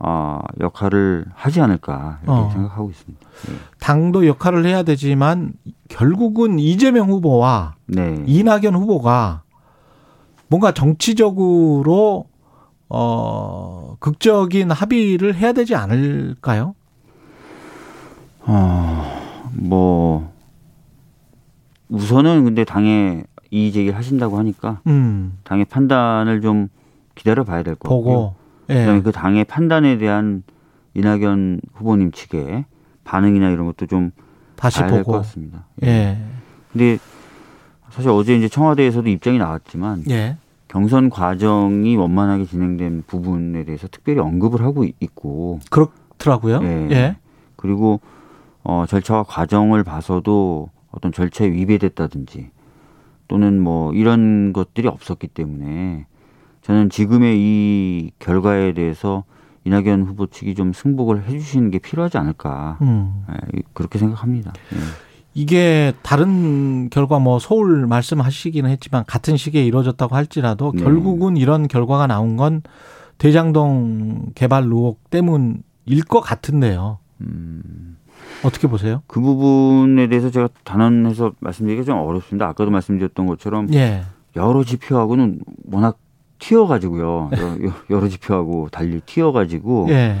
어, 역할을 하지 않을까 이렇게 어. 생각하고 있습니다. 예. 당도 역할을 해야 되지만 결국은 이재명 후보와 네. 이낙연 후보가 뭔가 정치적으로 어 극적인 합의를 해야 되지 않을까요? 어 뭐 우선은 근데 당에 이의 제기를 하신다고 하니까 음. 당의 판단을 좀 기다려 봐야 될 것 같고요. 예. 그다음에 그 당의 판단에 대한 이낙연 후보님 측의 반응이나 이런 것도 좀 다시 봐야 될 것 같습니다. 예. 예. 근데 사실 어제 이제 청와대에서도 입장이 나왔지만 예. 경선 과정이 원만하게 진행된 부분에 대해서 특별히 언급을 하고 있고 그렇더라고요. 예. 예. 그리고 어 절차와 과정을 봐서도 어떤 절차에 위배됐다든지 또는 뭐 이런 것들이 없었기 때문에 저는 지금의 이 결과에 대해서 이낙연 후보 측이 좀 승복을 해주시는 게 필요하지 않을까 음. 네, 그렇게 생각합니다. 네. 이게 다른 결과 뭐 서울 말씀하시기는 했지만 같은 시기에 이루어졌다고 할지라도 네. 결국은 이런 결과가 나온 건 대장동 개발 의혹 때문일 것 같은데요. 음. 어떻게 보세요? 그 부분에 대해서 제가 단언해서 말씀드리기가 좀 어렵습니다. 아까도 말씀드렸던 것처럼 예. 여러 지표하고는 워낙 튀어가지고요. 여러, 여러 지표하고 달리 튀어가지고 예.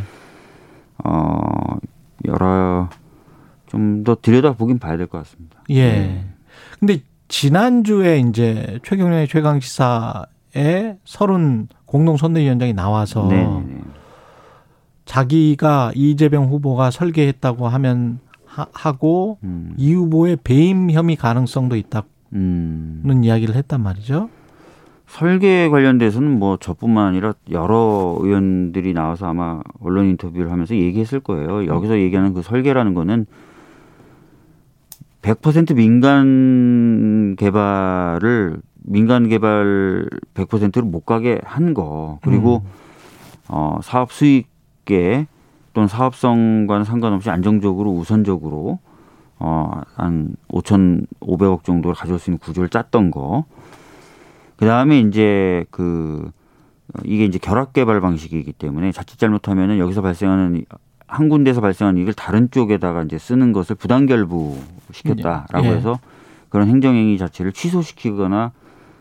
어 여러 좀 더 들여다 보긴 봐야 될 것 같습니다. 예. 네. 근데 지난주에 이제 최경련의 최강 시사에 서른 공동 선대위원장이 나와서 네네. 네, 네. 자기가 이재명 후보가 설계했다고 하면 하, 고 음. 이 후보의 배임 혐의 가능성도 있다는 음. 이야기를 했단 말이죠. 설계 관련돼서는 뭐 저뿐만 아니라 여러 의원들이 나와서 아마 언론 인터뷰를 하면서 얘기했을 거예요. 여기서 얘기하는 그 설계라는 거는 100% 민간 개발을 민간 개발 100%로 못 가게 한 거. 그리고 음. 어 사업 수익 계 또는 사업성과는 상관없이 안정적으로 우선적으로 어한 5,500억 정도를 가져올 수 있는 구조를 짰던 거. 그 다음에 이제 그 이게 이제 결합 개발 방식이기 때문에 자칫 잘못하면은 여기서 발생하는 한 군데에서 발생하는 이익을 다른 쪽에다가 이제 쓰는 것을 부당 결부 시켰다라고 예. 해서 그런 행정행위 자체를 취소시키거나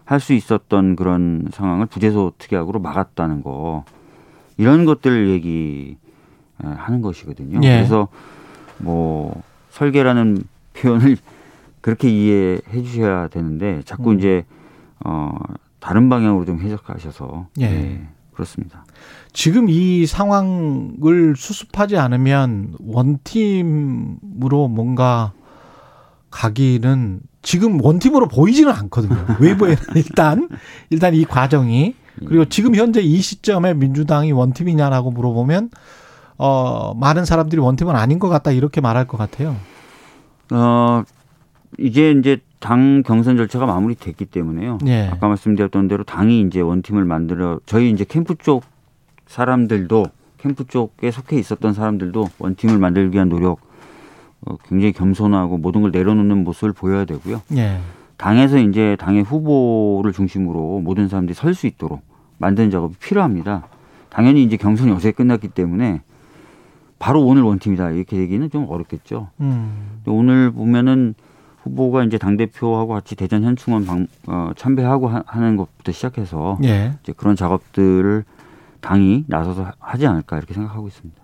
할 수 있었던 그런 상황을 부재소 특약으로 막았다는 거 이런 것들을 얘기하는 것이거든요. 예. 그래서 뭐 설계라는 표현을 그렇게 이해해 주셔야 되는데 자꾸 음. 이제 어 다른 방향으로 좀 해석하셔서 예. 네, 그렇습니다. 지금 이 상황을 수습하지 않으면 원팀으로 뭔가 가기는 지금 one team으로 보이지는 않거든요. 외부에는 일단 일단 이 과정이 그리고 예. 지금 현재 이 시점에 민주당이 one team이냐라고 물어보면 어 많은 사람들이 one team은 아닌 것 같다 이렇게 말할 것 같아요. 어 이제 이제 당 경선 절차가 마무리됐기 때문에요. 예. 아까 말씀드렸던 대로 당이 이제 one team을 만들어 저희 이제 캠프 쪽 사람들도 캠프 쪽에 속해 있었던 사람들도 one team을 만들기 위한 노력 어, 굉장히 겸손하고 모든 걸 내려놓는 모습을 보여야 되고요. 예. 당에서 이제 당의 후보를 중심으로 모든 사람들이 설 수 있도록 만드는 작업이 필요합니다. 당연히 이제 경선이 어제 끝났기 때문에 바로 오늘 원팀이다 이렇게 얘기는 좀 어렵겠죠. 음. 오늘 보면은 후보가 이제 당 대표하고 같이 대전 현충원 방, 어, 참배하고 하, 는 것부터 시작해서 예. 이제 그런 작업들을 당이 나서서 하지 않을까 이렇게 생각하고 있습니다.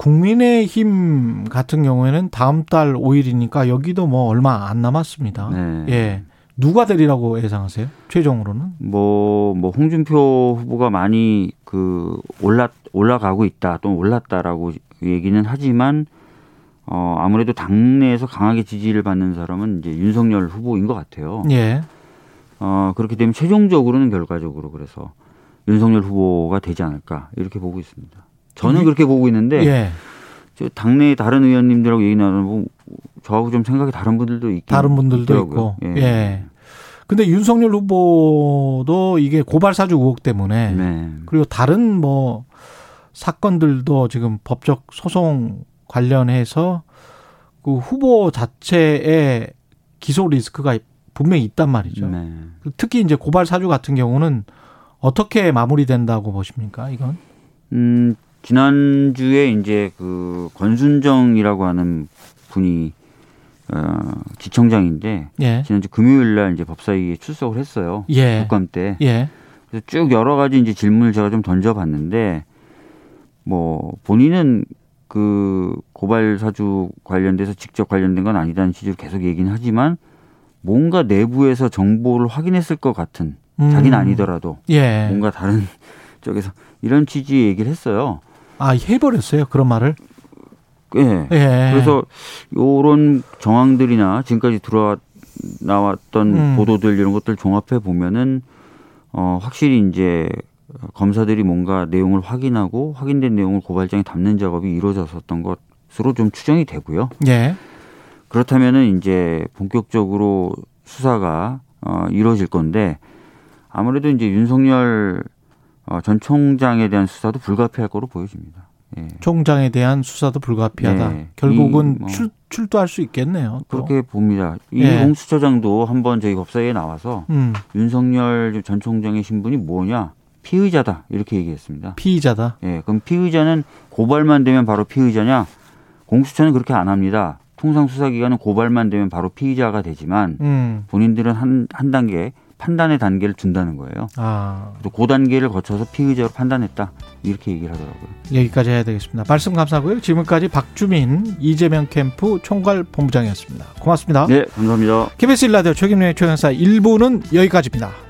국민의힘 같은 경우에는 다음 달 5일이니까 여기도 뭐 얼마 안 남았습니다. 네. 예. 누가 되리라고 예상하세요? 최종으로는? 뭐, 뭐, 홍준표 후보가 많이 그 올라, 올라가고 있다, 또 올랐다라고 얘기는 하지만 어, 아무래도 당내에서 강하게 지지를 받는 사람은 이제 윤석열 후보인 것 같아요. 예. 어, 그렇게 되면 최종적으로는 결과적으로 그래서 윤석열 후보가 되지 않을까 이렇게 보고 있습니다. 저는 음. 그렇게 보고 있는데 예. 저 당내 다른 의원님들하고 얘기 나누고 저하고 좀 생각이 다른 분들도 있긴 다른 분들도 있더라고요. 있고. 예. 예. 근데 윤석열 후보도 이게 고발 사주 의혹 때문에 네. 그리고 다른 뭐 사건들도 지금 법적 소송 관련해서 그 후보 자체의 기소 리스크가 분명히 있단 말이죠. 네. 특히 이제 고발 사주 같은 경우는 어떻게 마무리된다고 보십니까? 이건? 음, 지난주에 이제 그 권순정이라고 하는 분이 어, 지청장인데 예. 지난주 금요일 날 이제 법사위에 출석을 했어요. 예. 국감 때. 예. 그래서 쭉 여러 가지 이제 질문을 제가 좀 던져봤는데 뭐 본인은 그 고발 사주 관련돼서 직접 관련된 건 아니다는 취지로 계속 얘기는 하지만 뭔가 내부에서 정보를 확인했을 것 같은 음. 자기는 아니더라도 예. 뭔가 다른 쪽에서 이런 취지의 얘기를 했어요. 아 해버렸어요 그런 말을? 예. 예. 그래서 요런 정황들이나 지금까지 들어와 나왔던 음. 보도들 이런 것들 종합해 보면은 어 확실히 이제 검사들이 뭔가 내용을 확인하고 확인된 내용을 고발장에 담는 작업이 이루어졌었던 것으로 좀 추정이 되고요. 예. 그렇다면은 이제 본격적으로 수사가 어, 이루어질 건데 아무래도 이제 윤석열 어, 전 총장에 대한 수사도 불가피할 거로 보여집니다. 예. 총장에 대한 수사도 불가피하다. 네. 결국은 뭐 출, 출두할 수 있겠네요. 또. 그렇게 봅니다. 이 예. 공수처장도 한번 저희 법사위에 나와서 음. 윤석열 전 총장의 신분이 뭐냐 피의자다 이렇게 얘기했습니다. 피의자다. 예, 그럼 피의자는 고발만 되면 바로 피의자냐? 공수처는 그렇게 안 합니다. 통상 수사기관은 고발만 되면 바로 피의자가 되지만 음. 본인들은 한, 한 단계 판단의 단계를 둔다는 거예요. 아. 그 단계를 거쳐서 피의자로 판단했다. 이렇게 얘기를 하더라고요. 여기까지 해야 되겠습니다. 말씀 감사하고요. 지금까지 박주민 이재명 캠프 총괄 본부장이었습니다. 고맙습니다. 네, 감사합니다. KBS 일라디오 최김래의 최강사 1부는 여기까지입니다.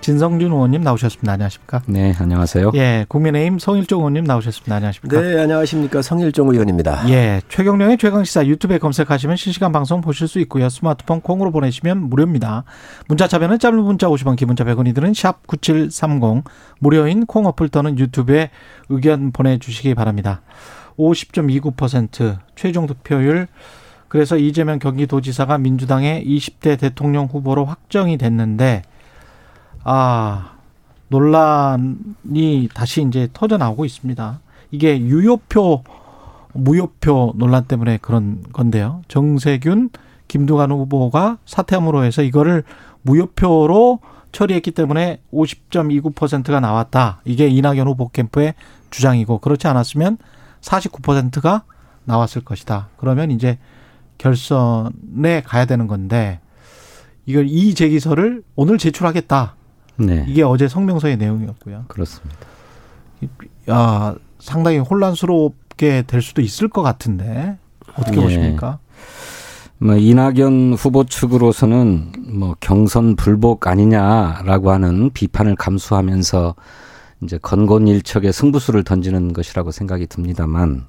진성준 의원님 나오셨습니다. 안녕하십니까? 네, 안녕하세요. 예, 국민의힘 성일종 의원님 나오셨습니다. 안녕하십니까? 네, 안녕하십니까? 성일종 의원입니다. 예, 최경령의 최강 시사 유튜브에 검색하시면 실시간 방송 보실 수 있고요. 스마트폰 콩으로 보내시면 무료입니다. 문자 참여는 짧은 문자 50원, 기본자 100원이 드는 샵 9730 무료인 콩 어플 또는 유튜브에 의견 보내 주시기 바랍니다. 50.29% 최종 득표율 그래서 이재명 경기도지사가 민주당의 20대 대통령 후보로 확정이 됐는데 아 논란이 다시 이제 터져 나오고 있습니다. 이게 유효표 무효표 논란 때문에 그런 건데요. 정세균 김두관 후보가 사퇴함으로 해서 이거를 무효표로 처리했기 때문에 50.29%가 나왔다. 이게 이낙연 후보 캠프의 주장이고 그렇지 않았으면 49%가 나왔을 것이다. 그러면 이제 결선에 가야 되는 건데 이걸 이 제기서를 오늘 제출하겠다. 네. 이게 어제 성명서의 내용이었고요. 그렇습니다. 아, 상당히 혼란스럽게 될 수도 있을 것 같은데 어떻게 네. 보십니까? 뭐 이낙연 후보 측으로서는 뭐 경선 불복 아니냐라고 하는 비판을 감수하면서 이제 건곤일척의 승부수를 던지는 것이라고 생각이 듭니다만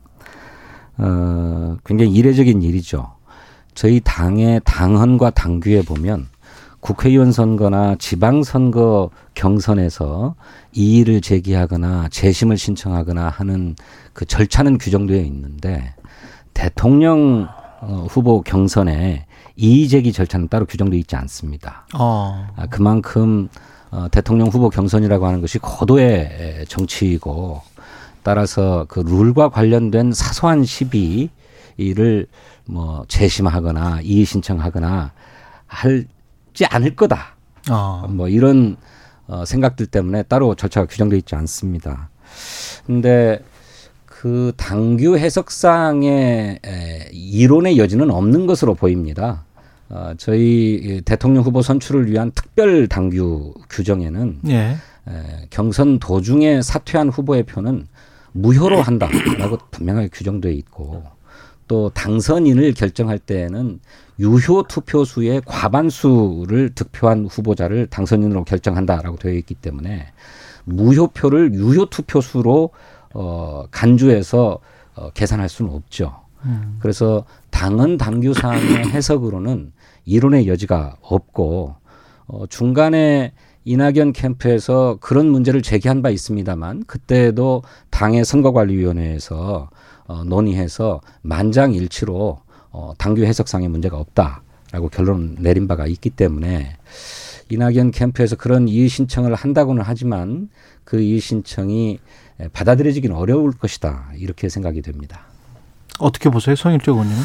어, 굉장히 이례적인 일이죠. 저희 당의 당헌과 당규에 보면 국회의원 선거나 지방선거 경선에서 이의를 제기하거나 재심을 신청하거나 하는 그 절차는 규정되어 있는데 대통령 어, 후보 경선에 이의 제기 절차는 따로 규정되어 있지 않습니다. 어. 아, 그만큼 어, 대통령 후보 경선이라고 하는 것이 고도의 정치이고 따라서 그 룰과 관련된 사소한 시비를 뭐 재심하거나 이의 신청하거나 할 지 않을 거다. 어. 뭐 이런 어, 생각들 때문에 따로 절차가 규정되어 있지 않습니다. 근데 그 당규 해석상의 에, 이론의 여지는 없는 것으로 보입니다. 어, 저희 대통령 후보 선출을 위한 특별 당규 규정에는 예. 에, 경선 도중에 사퇴한 후보의 표는 무효로 한다라고 분명하게 규정돼 있고 또 당선인을 결정할 때에는 유효 투표수의 과반수를 득표한 후보자를 당선인으로 결정한다라고 되어 있기 때문에 무효표를 유효 투표수로 어 간주해서 어 계산할 수는 없죠. 음. 그래서 당헌 당규상의 해석으로는 이론의 여지가 없고 어, 중간에 이낙연 캠프에서 그런 문제를 제기한 바 있습니다만 그때도 당의 선거관리위원회에서 어, 논의해서 만장일치로 어, 당규 해석상의 문제가 없다라고 결론 내린 바가 있기 때문에 이낙연 캠프에서 그런 이의 신청을 한다고는 하지만 그 이의 신청이 받아들여지기는 어려울 것이다 이렇게 생각이 됩니다. 어떻게 보세요, 성일조 의원님은?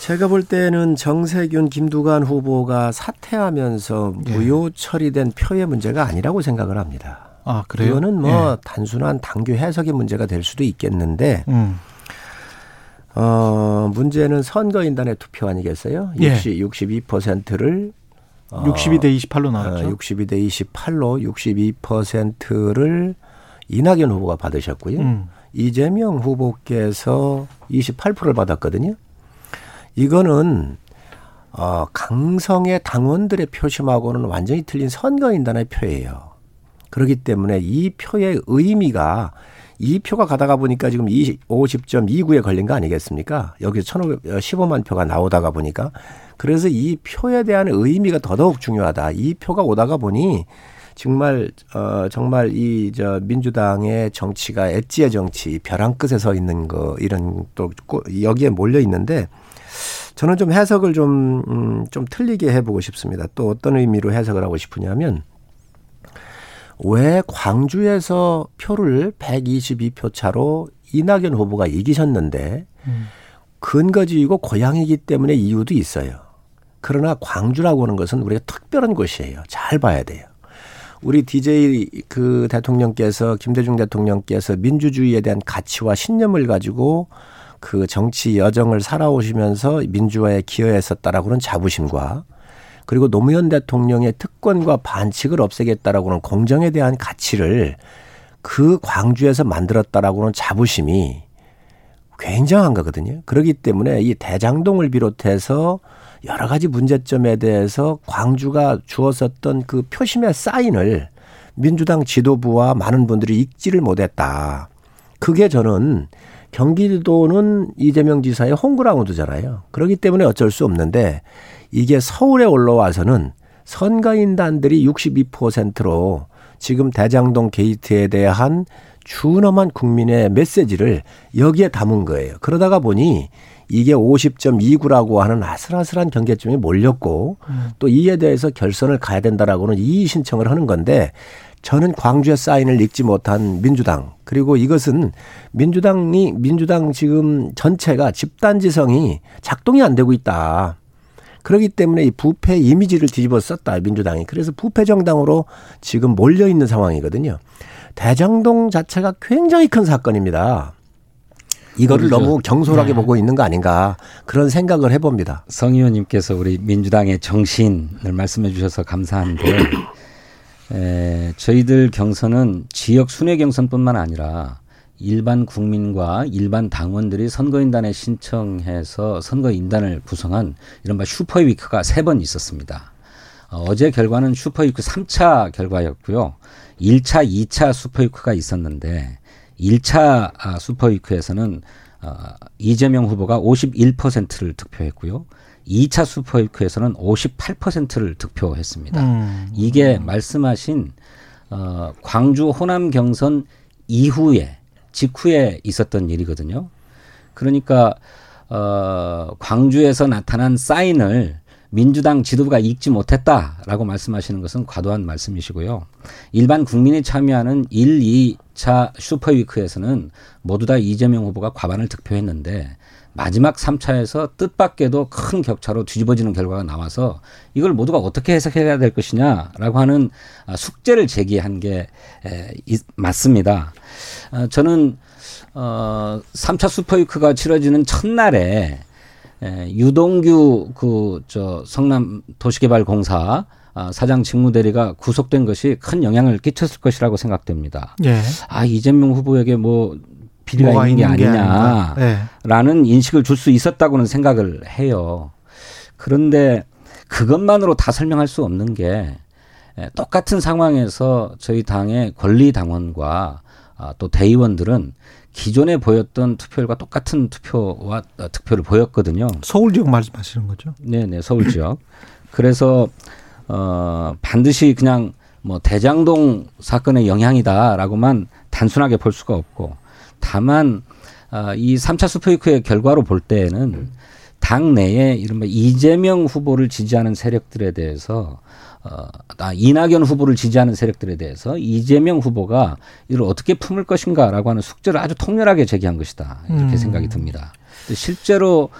제가 볼 때는 정세균, 김두관 후보가 사퇴하면서 예. 무효 처리된 표의 문제가 아니라고 생각을 합니다. 아 그래요? 이거는 뭐 예. 단순한 당규 해석의 문제가 될 수도 있겠는데 음. 어 문제는 선거인단의 투표 아니겠어요? 예. 60, 62%를 어, 62대 28로 나왔죠. 어, 62대 28로 62%를 이낙연 후보가 받으셨고요. 음. 이재명 후보께서 28%를 받았거든요. 이거는 어, 강성의 당원들의 표심하고는 완전히 틀린 선거인단의 표예요. 그렇기 때문에 이 표의 의미가 이 표가 가다가 보니까 지금 50.29에 걸린 거 아니겠습니까? 여기서 1,515만 표가 나오다가 보니까 그래서 이 표에 대한 의미가 더더욱 중요하다. 이 표가 오다가 보니 정말 어 정말 이 저 민주당의 정치가 엣지의 정치 벼랑 끝에 서 있는 거 이런 또 여기에 몰려 있는데 저는 좀 해석을 좀, 음, 좀 틀리게 해보고 싶습니다. 또 어떤 의미로 해석을 하고 싶으냐면 왜 광주에서 표를 122표 차로 이낙연 후보가 이기셨는데 음. 근거지이고 고향이기 때문에 이유도 있어요. 그러나 광주라고 하는 것은 우리가 특별한 곳이에요. 잘 봐야 돼요. 우리 DJ 그 대통령께서 김대중 대통령께서 민주주의에 대한 가치와 신념을 가지고 그 정치 여정을 살아오시면서 민주화에 기여했었다라고는 자부심과 그리고 노무현 대통령의 특권과 반칙을 없애겠다라고는 공정에 대한 가치를 그 광주에서 만들었다라고는 자부심이 굉장한 거거든요. 그렇기 때문에 이 대장동을 비롯해서 여러 가지 문제점에 대해서 광주가 주었었던 그 표심의 사인을 민주당 지도부와 많은 분들이 읽지를 못했다. 그게 저는 경기도는 이재명 지사의 홈그라운드잖아요. 그렇기 때문에 어쩔 수 없는데 이게 서울에 올라와서는 선거인단들이 62%로 지금 대장동 게이트에 대한 준엄한 국민의 메시지를 여기에 담은 거예요. 그러다가 보니 이게 50.29라고 하는 아슬아슬한 경계점이 몰렸고 음. 또 이에 대해서 결선을 가야 된다라고는 이의 신청을 하는 건데 저는 광주의 사인을 읽지 못한 민주당 그리고 이것은 민주당이 민주당 지금 전체가 집단지성이 작동이 안 되고 있다. 그렇기 때문에 이 부패 이미지를 뒤집어 썼다 민주당이 그래서 부패 정당으로 지금 몰려 있는 상황이거든요. 대장동 자체가 굉장히 큰 사건입니다. 이거를 그렇죠. 너무 경솔하게 네. 보고 있는 거 아닌가 그런 생각을 해봅니다. 성 의원님께서 우리 민주당의 정신을 말씀해 주셔서 감사한데 에, 저희들 경선은 지역 순회 경선뿐만 아니라 일반 국민과 일반 당원들이 선거인단에 신청해서 선거인단을 구성한 이른바 super week가 세 번 있었습니다. 어, 제 결과는 super week 3차 결과였고요. 1차, 2차 super week가 있었는데 1차 아, super week에서는 어, 이재명 후보가 51%를 득표했고요. 2차 super week에서는 58%를 득표했습니다. 음. 이게 말씀하신 어, 광주 호남 경선 이후에 직후에 있었던 일이거든요. 그러니까 어, 광주에서 나타난 사인을 민주당 지도부가 읽지 못했다라고 말씀하시는 것은 과도한 말씀이시고요. 일반 국민이 참여하는 1, 2차 슈퍼위크에서는 모두 다 이재명 후보가 과반을 득표했는데 마지막 3차에서 뜻밖에도 큰 격차로 뒤집어지는 결과가 나와서 이걸 모두가 어떻게 해석해야 될 것이냐라고 하는 아, 숙제를 제기한 게 맞습니다. 아, 저는 어 3차 슈퍼위크가 치러지는 첫날에 유동규 그 저 성남 도시개발공사 아, 사장 직무대리가 구속된 것이 큰 영향을 끼쳤을 것이라고 생각됩니다. 예. 아 이재명 후보에게 뭐 비리가 있는 게 아니냐라는 네. 인식을 줄 수 있었다고는 생각을 해요. 그런데 그것만으로 다 설명할 수 없는 게 똑같은 상황에서 저희 당의 권리 당원과 아, 또 대의원들은 기존에 보였던 투표율과 똑같은 투표와 어, 득표를 보였거든요. 서울 지역 말씀하시는 거죠? 네, 네, 서울 지역. 그래서 어 반드시 그냥 뭐 대장동 사건의 영향이다라고만 단순하게 볼 수가 없고 다만 어, 이 3차 스프이크의 결과로 볼 때에는 당 내에 이른바 이재명 후보를 지지하는 세력들에 대해서 어, 아, 이낙연 후보를 지지하는 세력들에 대해서 이재명 후보가 이를 어떻게 품을 것인가라고 하는 숙제를 아주 통렬하게 제기한 것이다 이렇게 음. 생각이 듭니다. 실제로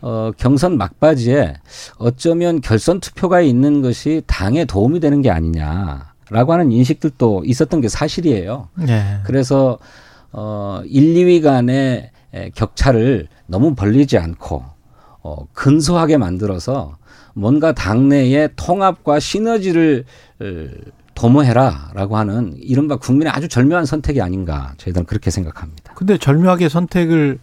어, 경선 막바지에 어쩌면 결선 투표가 있는 것이 당에 도움이 되는 게 아니냐라고 하는 인식들도 있었던 게 사실이에요. 네. 그래서 어, 1, 2위 간의 격차를 너무 벌리지 않고 어, 근소하게 만들어서 뭔가 당내의 통합과 시너지를 도모해라라고 하는 이른바 국민의 아주 절묘한 선택이 아닌가 저희들은 그렇게 생각합니다. 근데 절묘하게 선택을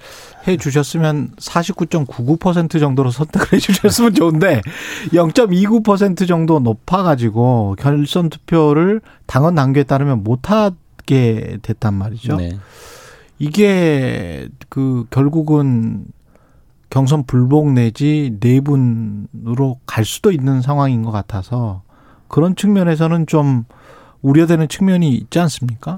해 주셨으면 49.99% 정도로 선택을 해 주셨으면 좋은데 0.29% 정도 높아 가지고 결선 투표를 당원 당규에 따르면 못 하 게 됐단 말이죠. 네. 이게 그 결국은 경선 불복 내지 내분으로 갈 수도 있는 상황인 것 같아서 그런 측면에서는 좀 우려되는 측면이 있지 않습니까?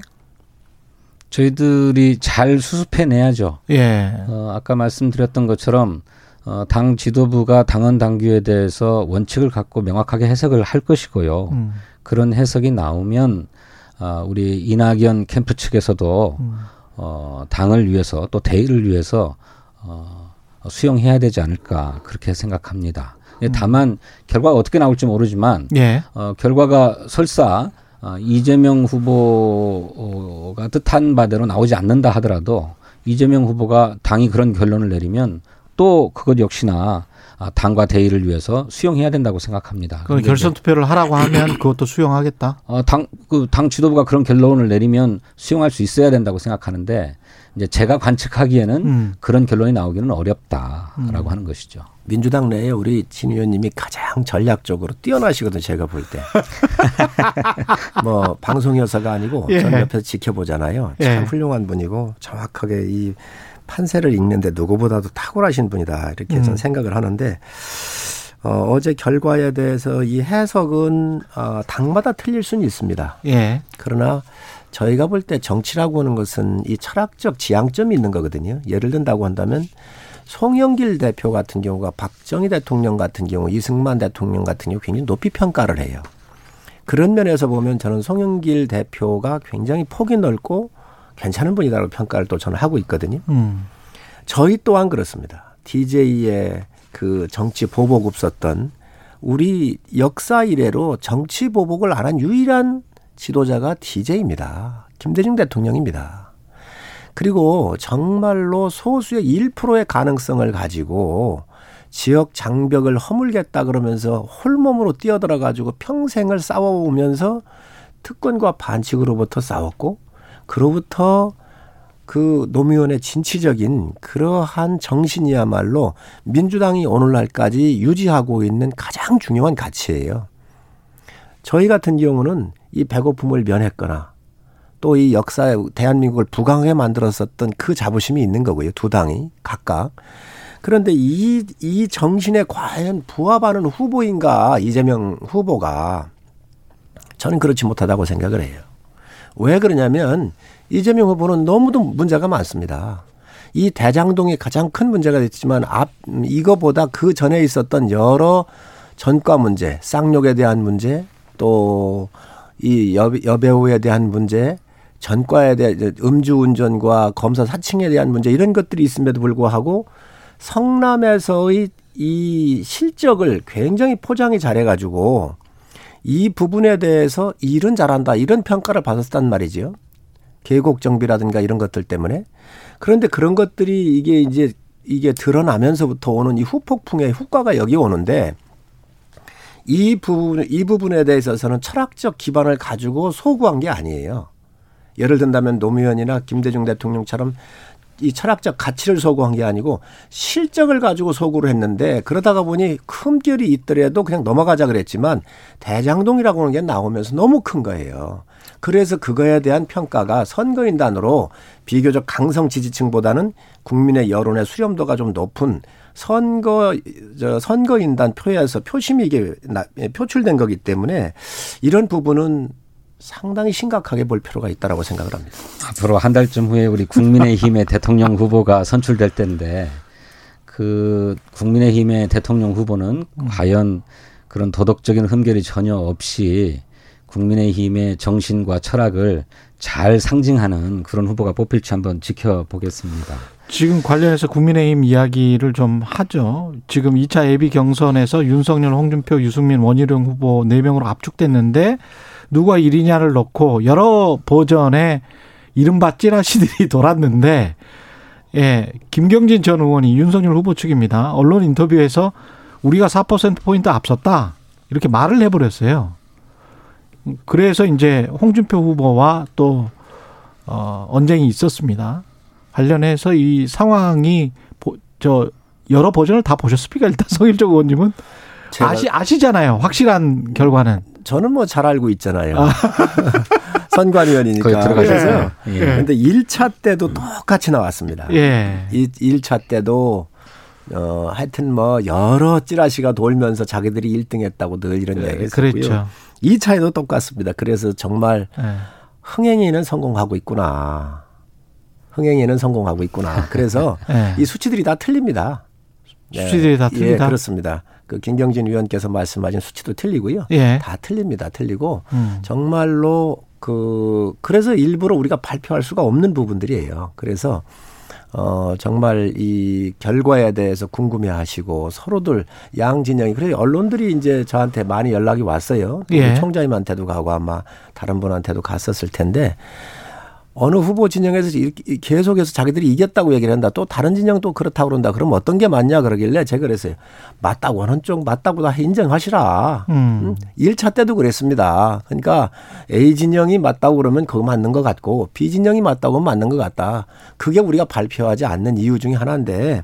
저희들이 잘 수습해 내야죠. 예. 어, 아까 말씀드렸던 것처럼 어, 당 지도부가 당원 당규에 대해서 원칙을 갖고 명확하게 해석을 할 것이고요. 음. 그런 해석이 나오면 어, 우리 이낙연 캠프 측에서도 음. 어, 당을 위해서 또 대의를 위해서 어, 수용해야 되지 않을까 그렇게 생각합니다. 예, 음. 다만 결과가 어떻게 나올지 모르지만 예. 어, 결과가 설사 어, 이재명 후보가 뜻한 바대로 나오지 않는다 하더라도 이재명 후보가 당이 그런 결론을 내리면 또 그것 역시나 아, 당과 대의를 위해서 수용해야 된다고 생각합니다. 그 결선 투표를 하라고 하면 그것도 수용하겠다. 어, 당, 그 당 지도부가 그런 결론을 내리면 수용할 수 있어야 된다고 생각하는데 이제 제가 관측하기에는 음. 그런 결론이 나오기는 어렵다라고 음. 하는 것이죠. 민주당 내에 우리 진 의원님이 가장 전략적으로 뛰어나시거든 제가 볼 때. 뭐 방송 여사가 아니고 예. 전 옆에서 지켜보잖아요. 참 예. 훌륭한 분이고 정확하게 이 판세를 읽는데 누구보다도 탁월하신 분이다 이렇게 음. 저는 생각을 하는데 어, 어제 결과에 대해서 이 해석은 어, 당마다 틀릴 수는 있습니다. 예. 그러나 저희가 볼 때 정치라고 하는 것은 이 철학적 지향점이 있는 거거든요. 예를 든다고 한다면 송영길 대표 같은 경우가 박정희 대통령 같은 경우, 이승만 대통령 같은 경우 굉장히 높이 평가를 해요. 그런 면에서 보면 저는 송영길 대표가 굉장히 폭이 넓고 괜찮은 분이다라고 평가를 또 저는 하고 있거든요. 음. 저희 또한 그렇습니다. DJ의 그 정치 보복 없었던 우리 역사 이래로 정치 보복을 안 한 유일한 지도자가 DJ입니다. 김대중 대통령입니다. 그리고 정말로 소수의 1%의 가능성을 가지고 지역 장벽을 허물겠다 그러면서 홀몸으로 뛰어들어 가지고 평생을 싸워오면서 특권과 반칙으로부터 싸웠고 그로부터 그 노무현의 진취적인 그러한 정신이야말로 민주당이 오늘날까지 유지하고 있는 가장 중요한 가치예요. 저희 같은 경우는 이 배고픔을 면했거나 또 이 역사에 대한민국을 부강하게 만들었었던 그 자부심이 있는 거고요. 두 당이 각각. 그런데 이, 이 정신에 과연 부합하는 후보인가 이재명 후보가 저는 그렇지 못하다고 생각을 해요. 왜 그러냐면 이재명 후보는 너무도 문제가 많습니다. 이 대장동이 가장 큰 문제가 됐지만 앞 이거보다 그 전에 있었던 여러 전과 문제, 쌍욕에 대한 문제, 또 이 여배우에 대한 문제, 전과에 대한 음주운전과 검사 사칭에 대한 문제 이런 것들이 있음에도 불구하고 성남에서의 이 실적을 굉장히 포장이 잘해가지고 이 부분에 대해서 일은 잘한다 이런 평가를 받았단 말이지요. 계곡 정비라든가 이런 것들 때문에 그런데 그런 것들이 이게 이제 이게 드러나면서부터 오는 이 후폭풍의 효과가 여기 오는데 이 부분 이 부분에 대해서는 철학적 기반을 가지고 소구한 게 아니에요. 예를 든다면 노무현이나 김대중 대통령처럼 이 철학적 가치를 소구한 게 아니고 실적을 가지고 소구를 했는데 그러다가 보니 흠결이 있더라도 그냥 넘어가자 그랬지만 대장동이라고 하는 게 나오면서 너무 큰 거예요. 그래서 그거에 대한 평가가 선거인단으로 비교적 강성 지지층보다는 국민의 여론의 수렴도가 좀 높은 선거 저 선거인단 표에서 표심이 이게 표출된 거기 때문에 이런 부분은 상당히 심각하게 볼 필요가 있다라고 생각을 합니다. 앞으로 한 달쯤 후에 우리 국민의힘의 대통령 후보가 선출될 때인데 그 국민의힘의 대통령 후보는 음. 과연 그런 도덕적인 흠결이 전혀 없이 국민의힘의 정신과 철학을 잘 상징하는 그런 후보가 뽑힐지 한번 지켜보겠습니다. 지금 관련해서 국민의힘 이야기를 좀 하죠. 지금 2차 예비 경선에서 윤석열, 홍준표, 유승민, 원희룡 후보 4명으로 압축됐는데 누가 1위냐를 넣고 여러 버전의 이른바 찌라시들이 돌았는데 예, 김경진 전 의원이 윤석열 후보 측입니다. 언론 인터뷰에서 우리가 4%포인트 앞섰다. 이렇게 말을 해버렸어요. 그래서 이제 홍준표 후보와 또, 어, 언쟁이 있었습니다. 관련해서 이 상황이, 보, 저, 여러 버전을 다 보셨습니까? 일단 성일적 의원님은? 아시, 아시잖아요. 확실한 결과는. 저는 뭐 잘 알고 있잖아요. 아. 선관위원이니까. 들어가셔서. 예. 그런데 예. 1차 때도 똑같이 나왔습니다. 예. 1차 때도 어 하여튼 뭐 여러 찌라시가 돌면서 자기들이 1등 했다고 늘 이런 예, 이야기 했었고요. 그렇죠. 2차에도 똑같습니다. 그래서 정말 예. 흥행에는 성공하고 있구나. 흥행에는 성공하고 있구나. 그래서 예. 이 수치들이 다 틀립니다. 수치들이 다 틀리다. 예, 그렇습니다. 그 김경진 위원께서 말씀하신 수치도 틀리고요. 예. 다 틀립니다. 틀리고 음. 정말로 그 그래서 일부러 우리가 발표할 수가 없는 부분들이에요. 그래서 어 정말 이 결과에 대해서 궁금해 하시고 서로들 양 진영이 그래서 언론들이 이제 저한테 많이 연락이 왔어요. 예. 총장님한테도 가고 아마 다른 분한테도 갔었을 텐데 어느 후보 진영에서 계속해서 자기들이 이겼다고 얘기를 한다. 또 다른 진영도 그렇다고 그런다. 그럼 어떤 게 맞냐 그러길래 제가 그랬어요. 맞다고 하는 쪽 맞다고 다 인정하시라. 음. 1차 때도 그랬습니다. 그러니까 A 진영이 맞다고 그러면 그거 맞는 것 같고 B 진영이 맞다고 하면 맞는 것 같다. 그게 우리가 발표하지 않는 이유 중에 하나인데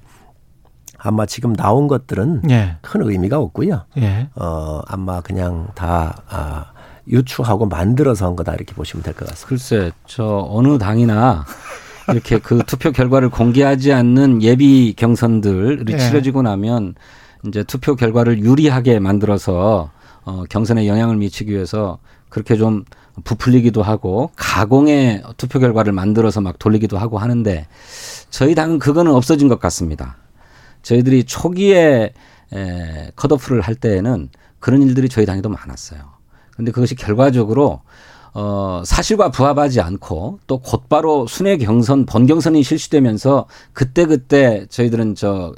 아마 지금 나온 것들은 예. 큰 의미가 없고요. 예. 어, 아마 그냥 다 아, 유추하고 만들어서 한 거다 이렇게 보시면 될 것 같습니다. 글쎄, 저 어느 당이나 이렇게 그 투표 결과를 공개하지 않는 예비 경선들이 네. 치러지고 나면 이제 투표 결과를 유리하게 만들어서 어, 경선에 영향을 미치기 위해서 그렇게 좀 부풀리기도 하고 가공의 투표 결과를 만들어서 막 돌리기도 하고 하는데 저희 당은 그거는 없어진 것 같습니다. 저희들이 초기에 에, 컷오프를 할 때에는 그런 일들이 저희 당에도 많았어요. 근데 그것이 결과적으로 어, 사실과 부합하지 않고 또 곧바로 순회 경선, 본경선이 실시되면서 그때그때 저희들은 저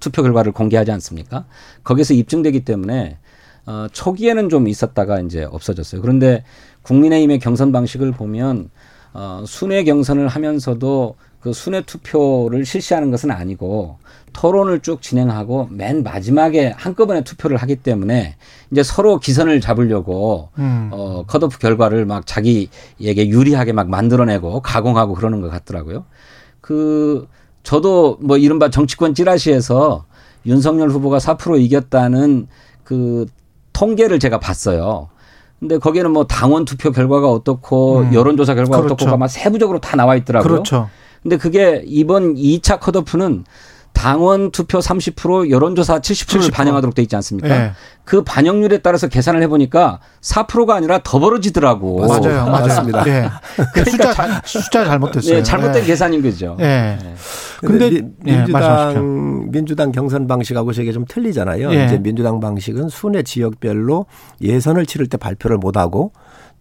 투표 결과를 공개하지 않습니까? 거기서 입증되기 때문에 어, 초기에는 좀 있었다가 이제 없어졌어요. 그런데 국민의힘의 경선 방식을 보면 어, 순회 경선을 하면서도 그 순회 투표를 실시하는 것은 아니고 토론을 쭉 진행하고 맨 마지막에 한꺼번에 투표를 하기 때문에 이제 서로 기선을 잡으려고 음. 어 컷오프 결과를 막 자기에게 유리하게 막 만들어내고 가공하고 그러는 것 같더라고요. 그 저도 뭐 이른바 정치권 찌라시에서 윤석열 후보가 4% 이겼다는 그 통계를 제가 봤어요. 근데 거기에는 뭐 당원 투표 결과가 어떻고 음. 여론조사 결과가 그렇죠. 어떻고가 막 세부적으로 다 나와 있더라고요. 그렇죠. 근데 그게 이번 2차 컷오프는 당원 투표 30% 여론조사 70%를 70%. 반영하도록 돼 있지 않습니까? 네. 그 반영률에 따라서 계산을 해보니까 4%가 아니라 더 벌어지더라고. 맞아요, 맞습니다. 네. 그러니까 숫자 잘, 숫자 잘못됐어요. 네, 잘못된 네. 계산인 거죠. 네. 네. 근데 미, 민주당 민주당 경선 방식하고 저게 좀 틀리잖아요. 예. 이제 민주당 방식은 순회 지역별로 예선을 치를 때 발표를 못 하고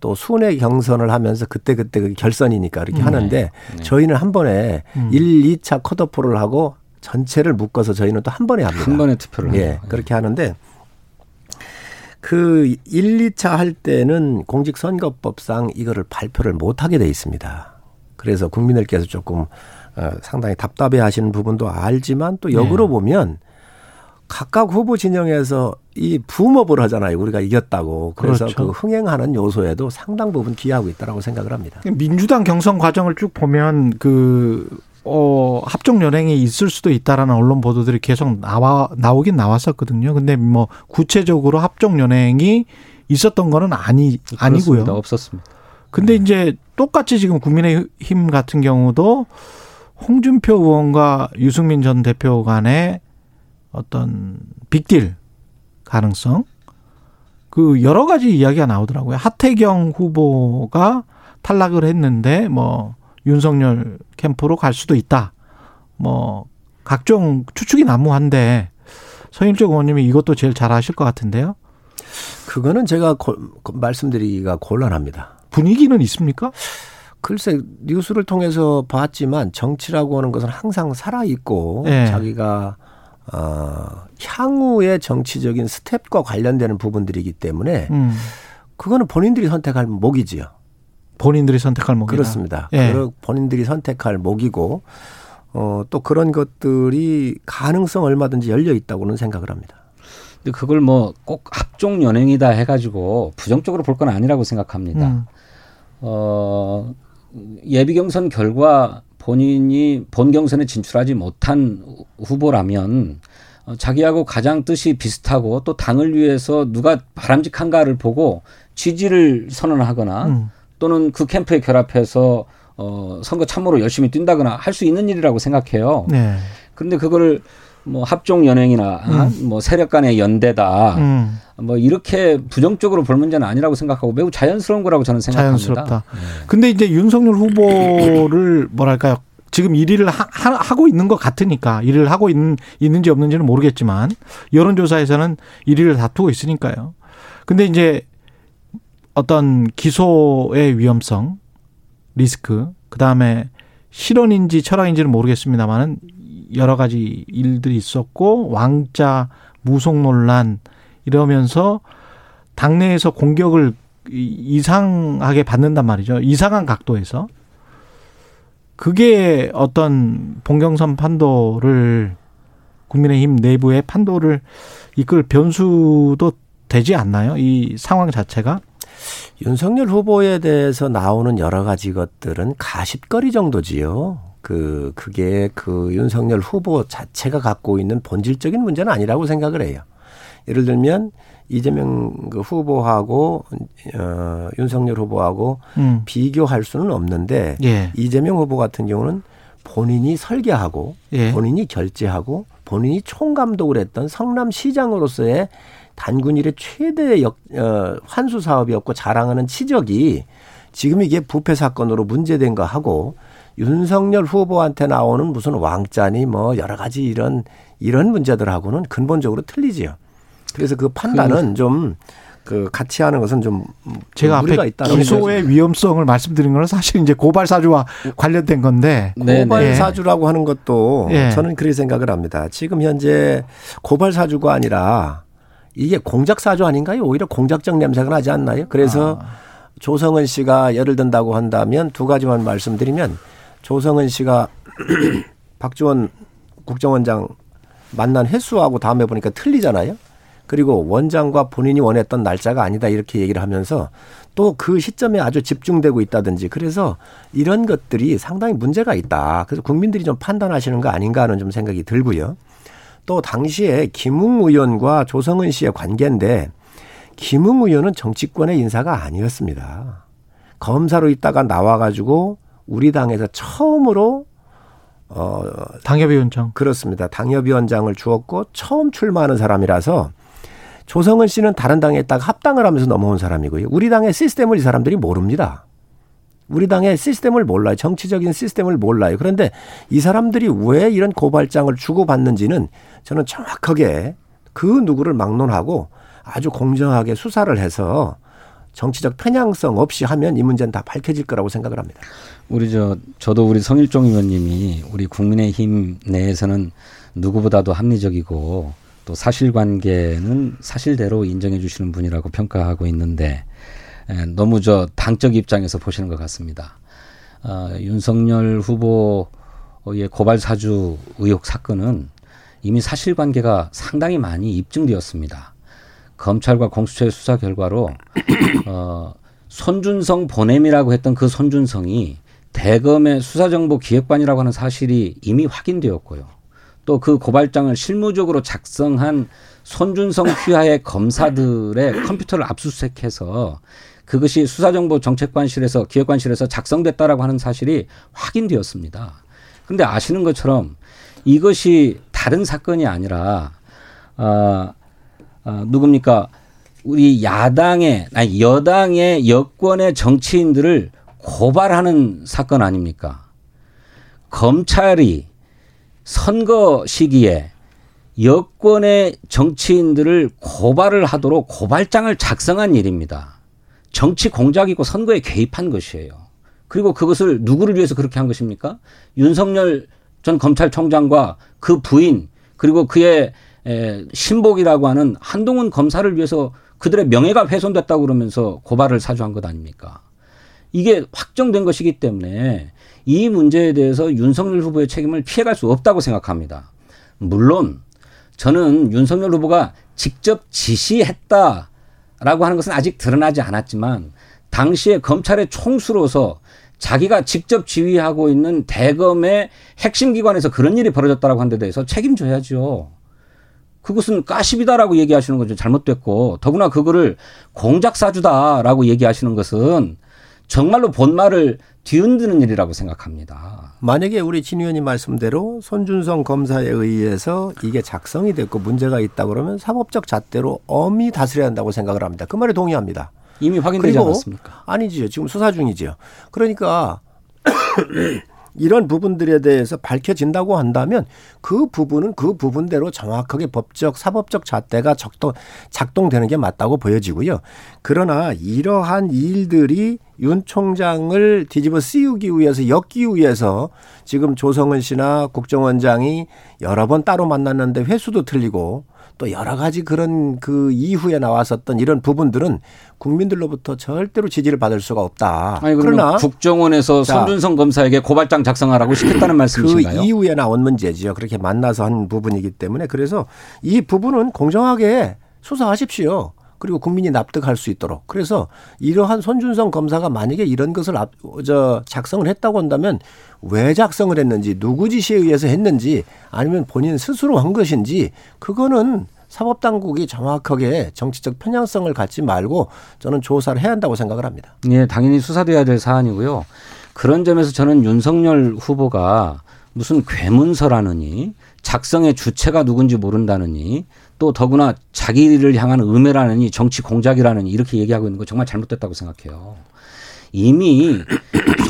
또 순회 경선을 하면서 그때 그때 그 결선이니까 이렇게 네. 하는데 네. 저희는 한 번에 음. 1, 2차 컷오프를 하고 전체를 묶어서 저희는 또 한 번에 합니다. 한 번에 투표를. 예. 그렇게 하는데 그 1, 2차 할 때는 공직선거법상 이거를 발표를 못 하게 돼 있습니다. 그래서 국민들께서 조금 어, 상당히 답답해 하시는 부분도 알지만 또 역으로 네. 보면 각각 후보 진영에서 이 붐업을 하잖아요. 우리가 이겼다고. 그래서 그렇죠. 그 흥행하는 요소에도 상당 부분 기여하고 있다라고 생각을 합니다. 민주당 경선 과정을 쭉 보면 그 어, 합종 연행이 있을 수도 있다라는 언론 보도들이 계속 나와 나오긴 나왔었거든요. 근데 뭐 구체적으로 합종 연행이 있었던 거는 아니 아니고요. 없었습니다. 근데 네. 이제 똑같이 지금 국민의힘 같은 경우도 홍준표 의원과 유승민 전 대표 간의 어떤 빅딜 가능성 그 여러 가지 이야기가 나오더라고요. 하태경 후보가 탈락을 했는데 뭐 윤석열 캠프로 갈 수도 있다. 뭐 각종 추측이 난무한데 서인적 의원님이 이것도 제일 잘 아실 것 같은데요. 그거는 제가 고, 말씀드리기가 곤란합니다. 분위기는 있습니까? 글쎄 뉴스를 통해서 봤지만 정치라고 하는 것은 항상 살아 있고 네. 자기가 어, 향후의 정치적인 스텝과 관련되는 부분들이기 때문에 음. 그거는 본인들이 선택할 목이지요. 본인들이 선택할 목이다. 그렇습니다. 예. 본인들이 선택할 목이고 어, 또 그런 것들이 가능성 얼마든지 열려 있다고는 생각을 합니다. 근데 그걸 뭐 꼭 합종 연행이다 해가지고 부정적으로 볼 건 아니라고 생각합니다. 음. 어, 예비 경선 결과 본인이 본 경선에 진출하지 못한 후보라면 어, 자기하고 가장 뜻이 비슷하고 또 당을 위해서 누가 바람직한가를 보고 지지를 선언하거나 음. 또는 그 캠프에 결합해서 어, 선거 참모로 열심히 뛴다거나 할 수 있는 일이라고 생각해요. 네. 그런데 그거를 뭐 합종 연행이나 음. 뭐 세력 간의 연대다. 음. 뭐 이렇게 부정적으로 볼 문제는 아니라고 생각하고 매우 자연스러운 거라고 저는 생각합니다. 자연스럽다. 네. 근데 이제 윤석열 후보를 뭐랄까요? 지금 1위를 하, 고 있는 것 같으니까 1위를 하고 있는, 있는지 없는지는 모르겠지만 여론조사에서는 1위를 다투고 있으니까요. 근데 이제 어떤 기소의 위험성, 리스크, 그 다음에 실언인지 철학인지는 모르겠습니다만은 여러 가지 일들이 있었고 왕자 무속 논란 이러면서 당내에서 공격을 이상하게 받는단 말이죠. 이상한 각도에서. 그게 어떤 봉경선 판도를 국민의힘 내부의 판도를 이끌 변수도 되지 않나요? 이 상황 자체가? 윤석열 후보에 대해서 나오는 여러 가지 것들은 가십거리 정도지요. 그, 그게 그 윤석열 후보 자체가 갖고 있는 본질적인 문제는 아니라고 생각을 해요. 예를 들면 이재명 그 후보하고 어 윤석열 후보하고 음. 비교할 수는 없는데 예. 이재명 후보 같은 경우는 본인이 설계하고 예. 본인이 결제하고 본인이 총감독을 했던 성남시장으로서의 단군 일의 최대 역, 어, 환수 사업이었고 자랑하는 치적이 지금 이게 부패 사건으로 문제된 거 하고 윤석열 후보한테 나오는 무슨 왕자니 뭐 여러 가지 이런 이런 문제들하고는 근본적으로 틀리지요. 그래서 그 판단은 좀그 같이 하는 것은 좀 제가 앞에 기소의 위험성을 말씀드린 거는 사실 이제 고발 사주와 관련된 건데 네, 고발 네. 사주라고 하는 것도 네. 저는 그렇게 생각을 합니다. 지금 현재 고발 사주가 아니라 이게 공작 사주 아닌가요? 오히려 공작적 냄새가 나지 않나요? 그래서 아. 조성은 씨가 예를 든다고 한다면 두 가지만 말씀드리면 조성은 씨가 박지원 국정원장 만난 횟수하고 다음에 보니까 틀리잖아요. 그리고 원장과 본인이 원했던 날짜가 아니다 이렇게 얘기를 하면서 또 그 시점에 아주 집중되고 있다든지 그래서 이런 것들이 상당히 문제가 있다. 그래서 국민들이 좀 판단하시는 거 아닌가 하는 좀 생각이 들고요. 또 당시에 김웅 의원과 조성은 씨의 관계인데 김웅 의원은 정치권의 인사가 아니었습니다. 검사로 있다가 나와가지고 우리 당에서 처음으로 어 당협위원장 그렇습니다. 당협위원장을 주었고 처음 출마하는 사람이라서 조성은 씨는 다른 당에 있다가 합당을 하면서 넘어온 사람이고요. 우리 당의 시스템을 이 사람들이 모릅니다. 우리 당의 시스템을 몰라요. 정치적인 시스템을 몰라요. 그런데 이 사람들이 왜 이런 고발장을 주고받는지는 저는 정확하게 그 누구를 막론하고 아주 공정하게 수사를 해서 정치적 편향성 없이 하면 이 문제는 다 밝혀질 거라고 생각을 합니다. 우리 저 저도 우리 성일종 의원님이 우리 국민의힘 내에서는 누구보다도 합리적이고 또 사실관계는 사실대로 인정해 주시는 분이라고 평가하고 있는데 너무 저 당적 입장에서 보시는 것 같습니다. 어, 윤석열 후보의 고발 사주 의혹 사건은 이미 사실관계가 상당히 많이 입증되었습니다. 검찰과 공수처의 수사 결과로 어, 손준성 보냄이라고 했던 그 손준성이 대검의 수사정보기획관이라고 하는 사실이 이미 확인되었고요. 또 그 고발장을 실무적으로 작성한 손준성 휘하의 검사들의 컴퓨터를 압수수색해서 그것이 수사정보정책관실에서 기획관실에서 작성됐다라고 하는 사실이 확인되었습니다. 근데 아시는 것처럼 이것이 다른 사건이 아니라 아, 아 누굽니까? 우리 야당의 아니 여당의 여권의 정치인들을 고발하는 사건 아닙니까? 검찰이 선거 시기에 여권의 정치인들을 고발을 하도록 고발장을 작성한 일입니다. 정치 공작이고 선거에 개입한 것이에요. 그리고 그것을 누구를 위해서 그렇게 한 것입니까? 윤석열 전 검찰총장과 그 부인 그리고 그의 에, 신복이라고 하는 한동훈 검사를 위해서 그들의 명예가 훼손됐다고 그러면서 고발을 사주한 것 아닙니까? 이게 확정된 것이기 때문에 이 문제에 대해서 윤석열 후보의 책임을 피해갈 수 없다고 생각합니다. 물론 저는 윤석열 후보가 직접 지시했다라고 하는 것은 아직 드러나지 않았지만 당시에 검찰의 총수로서 자기가 직접 지휘하고 있는 대검의 핵심 기관에서 그런 일이 벌어졌다라고 하는 데 대해서 책임져야죠. 그것은 가십이다라고 얘기하시는 거죠. 잘못됐고 더구나 그거를 공작 사주다라고 얘기하시는 것은 정말로 본말을 뒤흔드는 일이라고 생각합니다. 만약에 우리 진 의원님 말씀대로 손준성 검사에 의해서 이게 작성이 됐고 문제가 있다 그러면 사법적 잣대로 엄히 다스려야 한다고 생각을 합니다. 그 말에 동의합니다. 이미 확인되지 않았습니까? 아니지요. 지금 수사 중이지요. 그러니까 이런 부분들에 대해서 밝혀진다고 한다면 그 부분은 그 부분대로 정확하게 법적 사법적 잣대가 작동 작동되는 게 맞다고 보여지고요. 그러나 이러한 일들이 윤 총장을 뒤집어 씌우기 위해서 엮기 위해서 지금 조성은 씨나 국정원장이 여러 번 따로 만났는데 회수도 틀리고 또 여러 가지 그런 그 이후에 나왔었던 이런 부분들은 국민들로부터 절대로 지지를 받을 수가 없다. 아니, 그러나 국정원에서 자, 손준성 검사에게 고발장 작성하라고 시켰다는 말씀이신가요? 그 이후에 나온 문제지요. 그렇게 만나서 한 부분이기 때문에 그래서 이 부분은 공정하게 수사하십시오. 그리고 국민이 납득할 수 있도록. 그래서 이러한 손준성 검사가 만약에 이런 것을 앞, 저 작성을 했다고 한다면 왜 작성을 했는지 누구 지시에 의해서 했는지 아니면 본인 스스로 한 것인지 그거는 사법당국이 정확하게 정치적 편향성을 갖지 말고 저는 조사를 해야 한다고 생각을 합니다. 예, 당연히 수사돼야 될 사안이고요. 그런 점에서 저는 윤석열 후보가 무슨 괴문서라느니 작성의 주체가 누군지 모른다느니 또 더구나 자기를 향한 음해라느니 정치 공작이라느니 이렇게 얘기하고 있는 거 정말 잘못됐다고 생각해요. 이미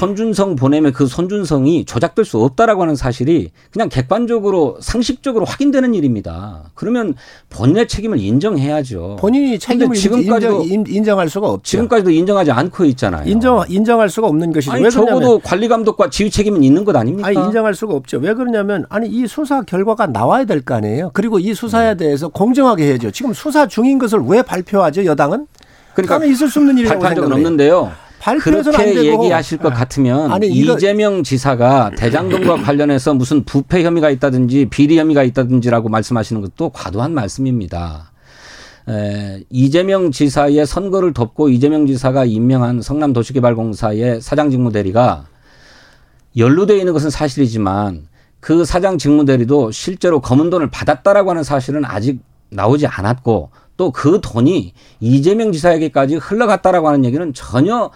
손준성 보냄의 그 손준성이 조작될 수 없다라고 하는 사실이 그냥 객관적으로 상식적으로 확인되는 일입니다. 그러면 본인의 책임을 인정해야죠. 본인이 책임을 지금까지도 인정, 할 수가 없죠. 지금까지도 인정하지 않고 있잖아요. 인정 인정할 수가 없는 것이죠. 아니, 적어도 관리 감독과 지휘 책임은 있는 것 아닙니까? 아니 인정할 수가 없죠. 왜 그러냐면 아니 이 수사 결과가 나와야 될 거 아니에요. 그리고 이 수사에 네. 대해서 공정하게 해야죠. 지금 수사 중인 것을 왜 발표하죠? 여당은? 그러니까 있을 수 없는 일이라고 발표한 적은 없는데요. 그렇게 얘기하실 것 같으면 아니, 이재명 지사가 대장동과 관련해서 무슨 부패 혐의가 있다든지 비리 혐의가 있다든지라고 말씀하시는 것도 과도한 말씀입니다. 에, 이재명 지사의 선거를 덮고 이재명 지사가 임명한 성남도시개발공사의 사장 직무대리가 연루되어 있는 것은 사실이지만 그 사장 직무대리도 실제로 검은 돈을 받았다라고 하는 사실은 아직 나오지 않았고 또 그 돈이 이재명 지사에게까지 흘러갔다라고 하는 얘기는 전혀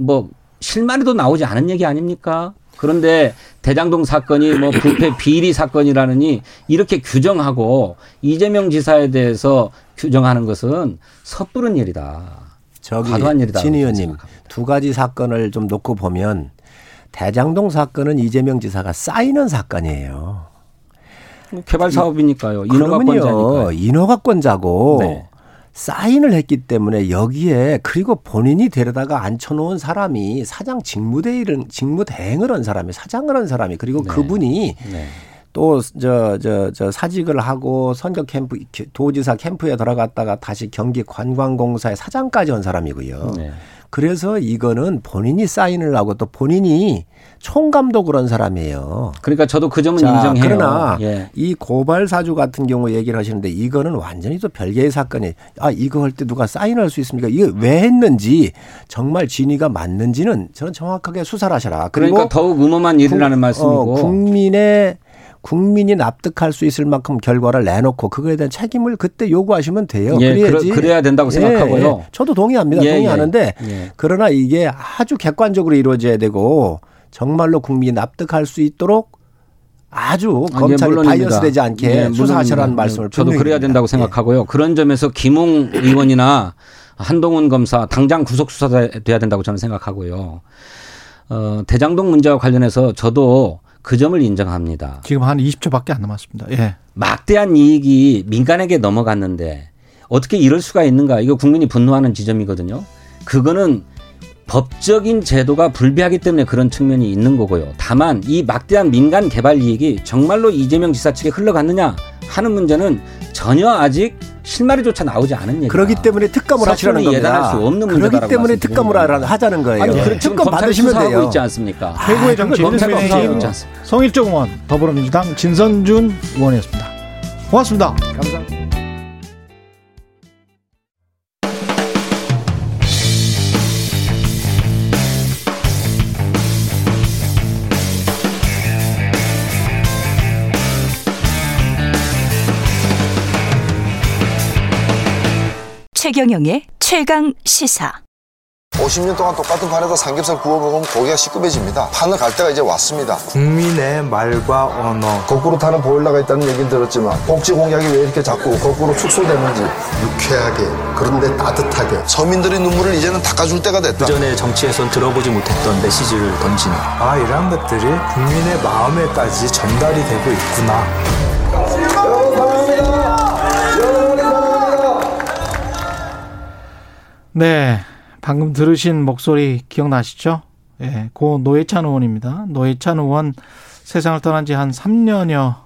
뭐 실마리도 나오지 않은 얘기 아닙니까? 그런데 대장동 사건이 뭐 부패 비리 사건이라느니 이렇게 규정하고 이재명 지사에 대해서 규정하는 것은 섣부른 일이다. 저기 과도한 일이다. 진 의원님 두 가지 사건을 좀 놓고 보면 대장동 사건은 이재명 지사가 쌓이는 사건이에요. 개발 사업이니까요. 인허가권자니까요. 인허가권자고 네. 사인을 했기 때문에 여기에 그리고 본인이 데려다가 앉혀놓은 사람이 사장 직무대행을 직무대행을 한 사람이 사장을 한 사람이 그리고 네. 그분이 네. 또저 저 저 사직을 하고 선거 캠프 도지사 캠프에 들어갔다가 다시 경기 관광공사의 사장까지 한 사람이고요. 네. 그래서 이거는 본인이 사인을 하고 또 본인이 총감독 그런 사람이에요. 그러니까 저도 그 점은 자, 인정해요. 그러나 예. 이 고발 사주 같은 경우 얘기를 하시는데 이거는 완전히 또 별개의 사건이 아 이거 할 때 누가 사인할 수 있습니까? 이거 왜 했는지 정말 진위가 맞는지는 저는 정확하게 수사를 하셔라. 그러니까 더욱 음험한 일이라는 국, 말씀이고 어, 국민의 국민이 납득할 수 있을 만큼 결과를 내놓고 그거에 대한 책임을 그때 요구하시면 돼요. 예, 그래야지. 그래, 야 된다고 생각하고요. 예, 예. 저도 동의합니다. 예, 동의하는데 예. 그러나 이게 아주 객관적으로 이루어져야 되고 정말로 국민이 납득할 수 있도록 아주 아, 검찰이 예, bias 되지 않게 예, 수사하시라는 말씀을 저도 그래야 된다고 생각하고요. 그런 점에서 김웅 의원이나 한동훈 검사 당장 구속 수사돼야 된다고 저는 생각하고요. 어, 대장동 문제와 관련해서 저도 그 점을 인정합니다. 지금 한 20초밖에 안 남았습니다. 예. 막대한 이익이 민간에게 넘어갔는데 어떻게 이럴 수가 있는가? 이거 국민이 분노하는 지점이거든요. 그거는 법적인 제도가 불비하기 때문에 그런 측면이 있는 거고요. 다만 이 막대한 민간 개발 이익이 정말로 이재명 지사 측에 흘러갔느냐 하는 문제는 전혀 아직 실마리조차 나오지 않은 얘기. 그렇기 때문에 특검을 하시라는 겁니다. 예단할 수 없는 문제다. 그렇기 때문에 특검을 하자는 거예요. 아니, 네. 특검 받으시면 돼요. 있지 않습니까? 최고의 정치 검찰팀 성일정 의원, 더불어민주당 진선준 의원이었습니다. 고맙습니다. 감사합니다. 최경영의 최강 시사. 50년 동안 똑같은 판에다 삼겹살 구워 먹으면 고기가 시급해집니다. 판을 갈 때가 이제 왔습니다. 국민의 말과 언어. 거꾸로 타는 보일러가 있다는 얘기는 들었지만 복지 공약이 왜 이렇게 자꾸 거꾸로 축소되는지. 유쾌하게 그런데 따뜻하게. 서민들의 눈물을 이제는 닦아줄 때가 됐다. 그전에 정치에선 들어보지 못했던 메시지를 던지는. 아 이런 것들이 국민의 마음에까지 전달이 되고 있구나. 네. 방금 들으신 목소리 기억나시죠? 예, 네, 고 노회찬 의원입니다. 노회찬 의원 세상을 떠난 지 한 3년여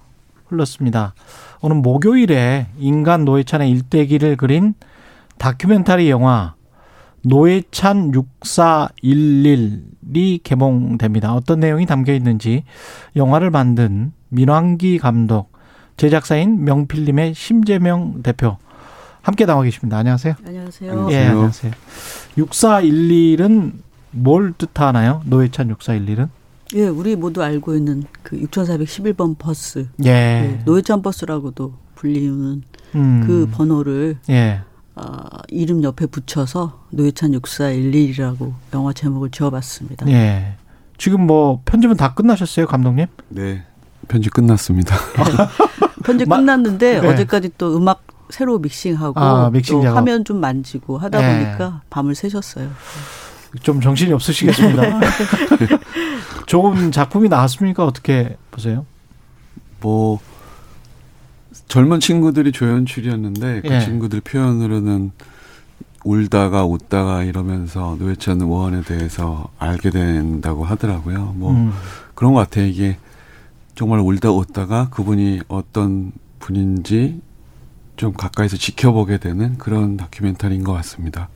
흘렀습니다. 오늘 목요일에 인간 노회찬의 일대기를 그린 다큐멘터리 영화 노회찬 6411이 개봉됩니다. 어떤 내용이 담겨 있는지 영화를 만든 민왕기 감독, 제작사인 명필님의 심재명 대표 함께 나와 계십니다. 안녕하세요. 안녕하세요. 예, 안녕하세요. 6411은 뭘 뜻하나요? 노회찬 6411은? 예, 우리 모두 알고 있는 그 6411번 버스. 예. 예 노회찬 버스라고도 불리는 음. 그 번호를 예. 어, 이름 옆에 붙여서 노회찬 6411이라고 영화 제목을 지어봤습니다. 예. 지금 뭐 편집은 다 끝나셨어요, 감독님? 네. 편집 끝났습니다. 편집 끝났는데 네. 어제까지 또 음악 새로 믹싱하고 아, 믹싱 또 화면 좀 만지고 하다 네. 보니까 밤을 새셨어요. 좀 정신이 없으시겠습니다. 좋은 작품이 나왔습니까? 어떻게 보세요? 뭐 젊은 친구들이 조연출이었는데 그 예. 친구들 표현으로는 울다가 웃다가 이러면서 노회찬 의원에 대해서 알게 된다고 하더라고요. 뭐 음. 그런 것 같아요. 이게 정말 울다 웃다가 그분이 어떤 분인지 좀 가까이서 지켜보게 되는 그런 다큐멘터리인 것 같습니다.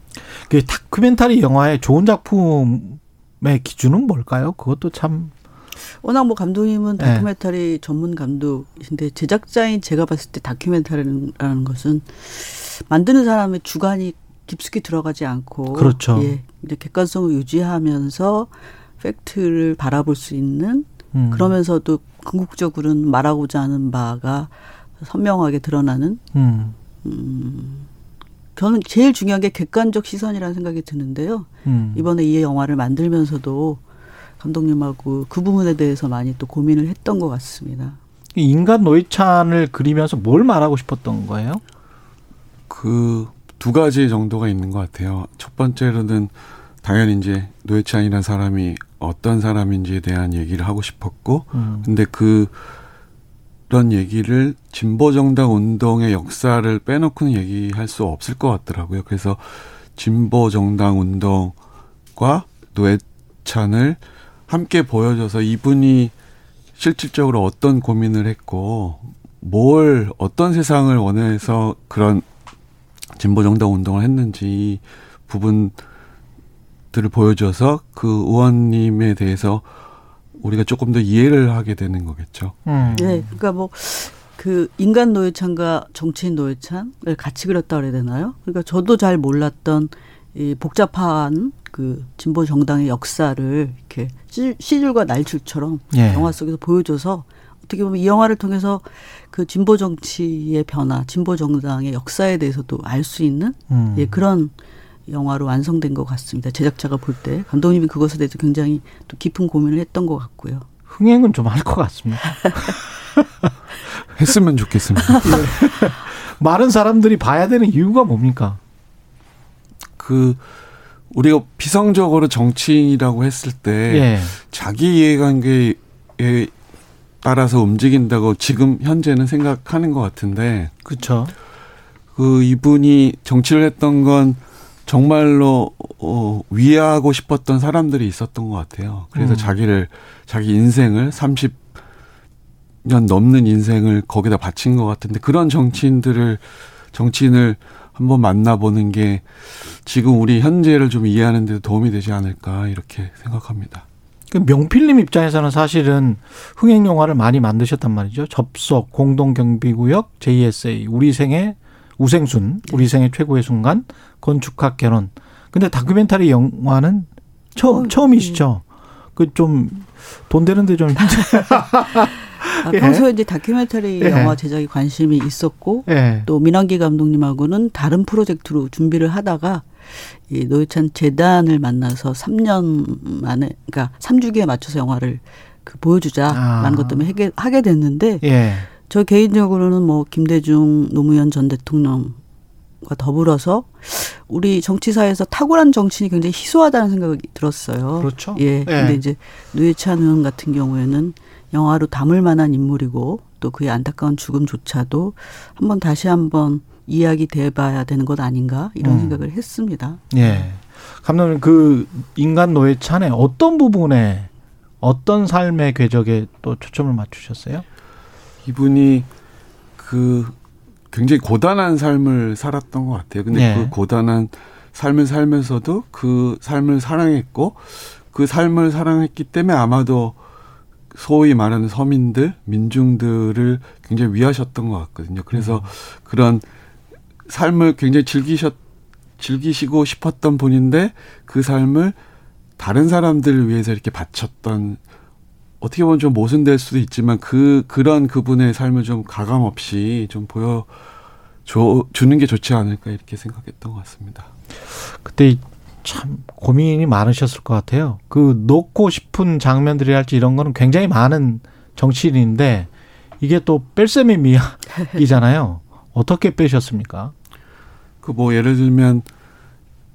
그 다큐멘터리 영화의 좋은 작품의 기준은 뭘까요? 그것도 참 워낙 뭐 감독님은 네. 다큐멘터리 네. 전문 감독이신데 제작자인 제가 봤을 때 다큐멘터리라는 것은 만드는 사람의 주관이 깊숙이 들어가지 않고 그렇죠. 예, 이제 객관성을 유지하면서 팩트를 바라볼 수 있는 음. 그러면서도 궁극적으로는 말하고자 하는 바가 선명하게 드러나는 음. 음. 저는 제일 중요한 게 객관적 시선이라는 생각이 드는데요. 음. 이번에 이 영화를 만들면서도 감독님하고 그 부분에 대해서 많이 또 고민을 했던 것 같습니다. 인간 노이찬을 그리면서 뭘 말하고 싶었던 거예요? 그 두 가지 정도가 있는 것 같아요. 첫 번째로는 당연히 이제 노회찬이라는 사람이 어떤 사람인지에 대한 얘기를 하고 싶었고, 음. 근데 그 그런 얘기를 진보 정당 운동의 역사를 빼놓고는 얘기할 수 없을 것 같더라고요. 그래서 진보 정당 운동과 노회찬을 함께 보여줘서 이분이 실질적으로 어떤 고민을 했고 뭘 어떤 세상을 원해서 그런 진보 정당 운동을 했는지 부분들을 보여줘서 그 의원님에 대해서 우리가 조금 더 이해를 하게 되는 거겠죠. 음. 네, 그러니까 뭐 그 인간 노예찬과 정치인 노예찬을 같이 그렸다 그래야 되나요? 그러니까 저도 잘 몰랐던 이 복잡한 그 진보 정당의 역사를 이렇게 시줄과 날줄처럼 예. 영화 속에서 보여줘서 어떻게 보면 이 영화를 통해서 그 진보 정치의 변화, 진보 정당의 역사에 대해서도 알 수 있는 음. 예, 그런 영화로 완성된 것 같습니다. 제작자가 볼 때 감독님이 그것에 대해서 굉장히 또 깊은 고민을 했던 것 같고요. 흥행은 좀 할 것 같습니다. 했으면 좋겠습니다. 네. 많은 사람들이 봐야 되는 이유가 뭡니까? 그 우리가 비성적으로 정치인이라고 했을 때 예. 자기 이해관계에 따라서 움직인다고 지금 현재는 생각하는 것 같은데 그렇죠. 그 이분이 정치를 했던 건 정말로 어, 위하고 싶었던 사람들이 있었던 것 같아요. 그래서 음. 자기를 자기 인생을 30년 넘는 인생을 거기다 바친 것 같은데 그런 정치인들을 정치인을 한번 만나보는 게 지금 우리 현재를 좀 이해하는 데 도움이 되지 않을까 이렇게 생각합니다. 그 명필님 입장에서는 사실은 흥행 영화를 많이 만드셨단 말이죠. 접속, 공동경비구역, JSA, 우리 생의 우생순, 우리 생의 최고의 순간, 건축학 결혼. 근데 다큐멘터리 영화는 처음 어, 처음이시죠. 음. 그좀 돈 되는데 좀 아, 평소에 이제 다큐멘터리 예. 영화 제작에 관심이 있었고 예. 또 민환기 감독님하고는 다른 프로젝트로 준비를 하다가 이 노회찬 재단을 만나서 3년 만에 그러니까 3주기에 맞춰서 영화를 그 보여주자라는 아. 것 때문에 하게, 하게 됐는데 예. 저 개인적으로는 뭐 김대중 노무현 전 대통령과 더불어서 우리 정치사에서 탁월한 정치인이 굉장히 희소하다는 생각이 들었어요. 그렇죠. 예. 예. 근데 이제 노회찬 의원 같은 경우에는 영화로 담을 만한 인물이고 또 그의 안타까운 죽음조차도 한번 다시 한번 이야기 돼봐야 되는 것 아닌가 이런 음. 생각을 했습니다. 예. 감독님 그 인간 노회찬의 어떤 부분에 어떤 삶의 궤적에 또 초점을 맞추셨어요? 이분이 그 굉장히 고단한 삶을 살았던 것 같아요. 근데 네. 그 고단한 삶을 살면서도 그 삶을 사랑했고 그 삶을 사랑했기 때문에 아마도 소위 말하는 서민들, 민중들을 굉장히 위하셨던 것 같거든요. 그래서 음. 그런 삶을 굉장히 즐기셨, 즐기시고 싶었던 분인데 그 삶을 다른 사람들을 위해서 이렇게 바쳤던 어떻게 보면 좀 모순될 수도 있지만 그 그런 그분의 삶을 좀 가감 없이 좀 보여 줘, 주는 게 좋지 않을까 이렇게 생각했던 것 같습니다. 그때 참 고민이 많으셨을 것 같아요. 그 놓고 싶은 장면들이 할지 이런 거는 굉장히 많은 정치인인데 이게 또 뺄셈의 미학이잖아요. 어떻게 빼셨습니까? 그 뭐 예를 들면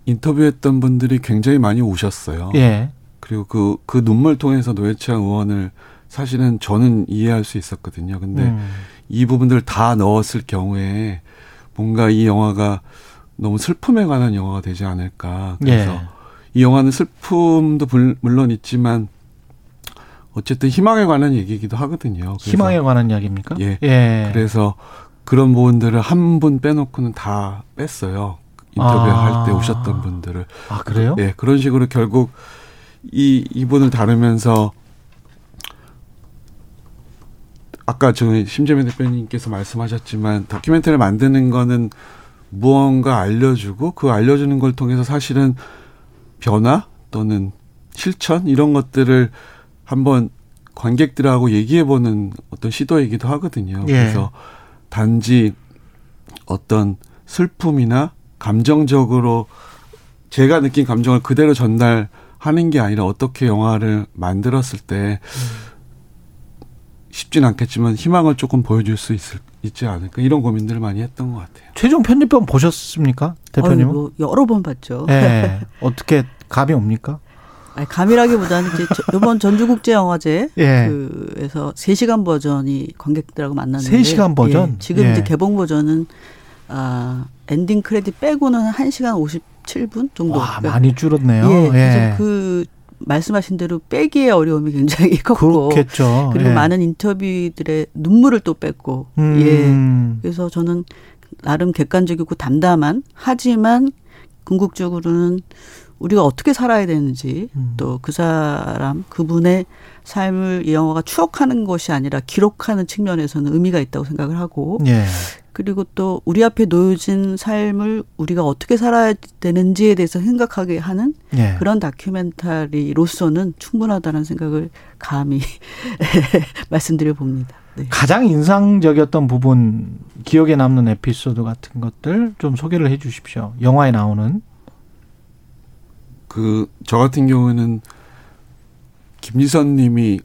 인터뷰했던 분들이 굉장히 많이 우셨어요. 예. 그리고 그, 그 눈물 통해서 노회찬 의원을 사실은 저는 이해할 수 있었거든요. 근데 음. 이 부분들 다 넣었을 경우에 뭔가 이 영화가 너무 슬픔에 관한 영화가 되지 않을까. 그래서 예. 이 영화는 슬픔도 물론 있지만 어쨌든 희망에 관한 얘기이기도 하거든요. 희망에 관한 이야기입니까? 예. 예. 그래서 그런 부분들을 한 분 빼놓고는 다 뺐어요. 인터뷰 아. 할때 오셨던 분들을. 아, 그래요? 예. 그런 식으로 결국 이 이분을 다루면서 아까 저희 심재민 대표님께서 말씀하셨지만 다큐멘터리를 만드는 거는 무언가 알려주고 그 알려주는 걸 통해서 사실은 변화 또는 실천 이런 것들을 한번 관객들하고 얘기해보는 어떤 시도이기도 하거든요. 예. 그래서 단지 어떤 슬픔이나 감정적으로 제가 느낀 감정을 그대로 전달 하는 게 아니라 어떻게 영화를 만들었을 때 쉽진 않겠지만 희망을 조금 보여줄 수 있을 있지 않을까 이런 고민들을 많이 했던 것 같아요. 최종 편집본 보셨습니까, 대표님은? 뭐 여러 번 봤죠. 네. 어떻게 감이 옵니까? 아니, 감이라기보다는 이제 이번 전주국제영화제 예. 그에서 3시간 버전이 관객들하고 만났는데 3시간 버전? 예. 지금 예. 이제 개봉 버전은 아, ending credit 빼고는 1시간 57분 정도. 와, 많이 줄었네요. 예. 그래서 예. 그 말씀하신 대로 빼기의 어려움이 굉장히 컸고 그렇겠죠. 그리고 예. 많은 인터뷰이들의 눈물을 또 뺐고 음. 예 그래서 저는 나름 객관적이고 담담한 하지만 궁극적으로는 우리가 어떻게 살아야 되는지 음. 또그 사람 그분의 삶을 이 영화가 추억하는 것이 아니라 기록하는 측면에서는 의미가 있다고 생각을 하고 예. 그리고 또 우리 앞에 놓여진 삶을 우리가 어떻게 살아야 되는지에 대해서 생각하게 하는 예. 그런 다큐멘터리로서는 충분하다는 생각을 감히 말씀드려 봅니다. 네. 가장 인상적이었던 부분, 기억에 남는 에피소드 같은 것들 좀 소개를 해 주십시오. 영화에 나오는. 그, 저 같은 경우는 김지선 님이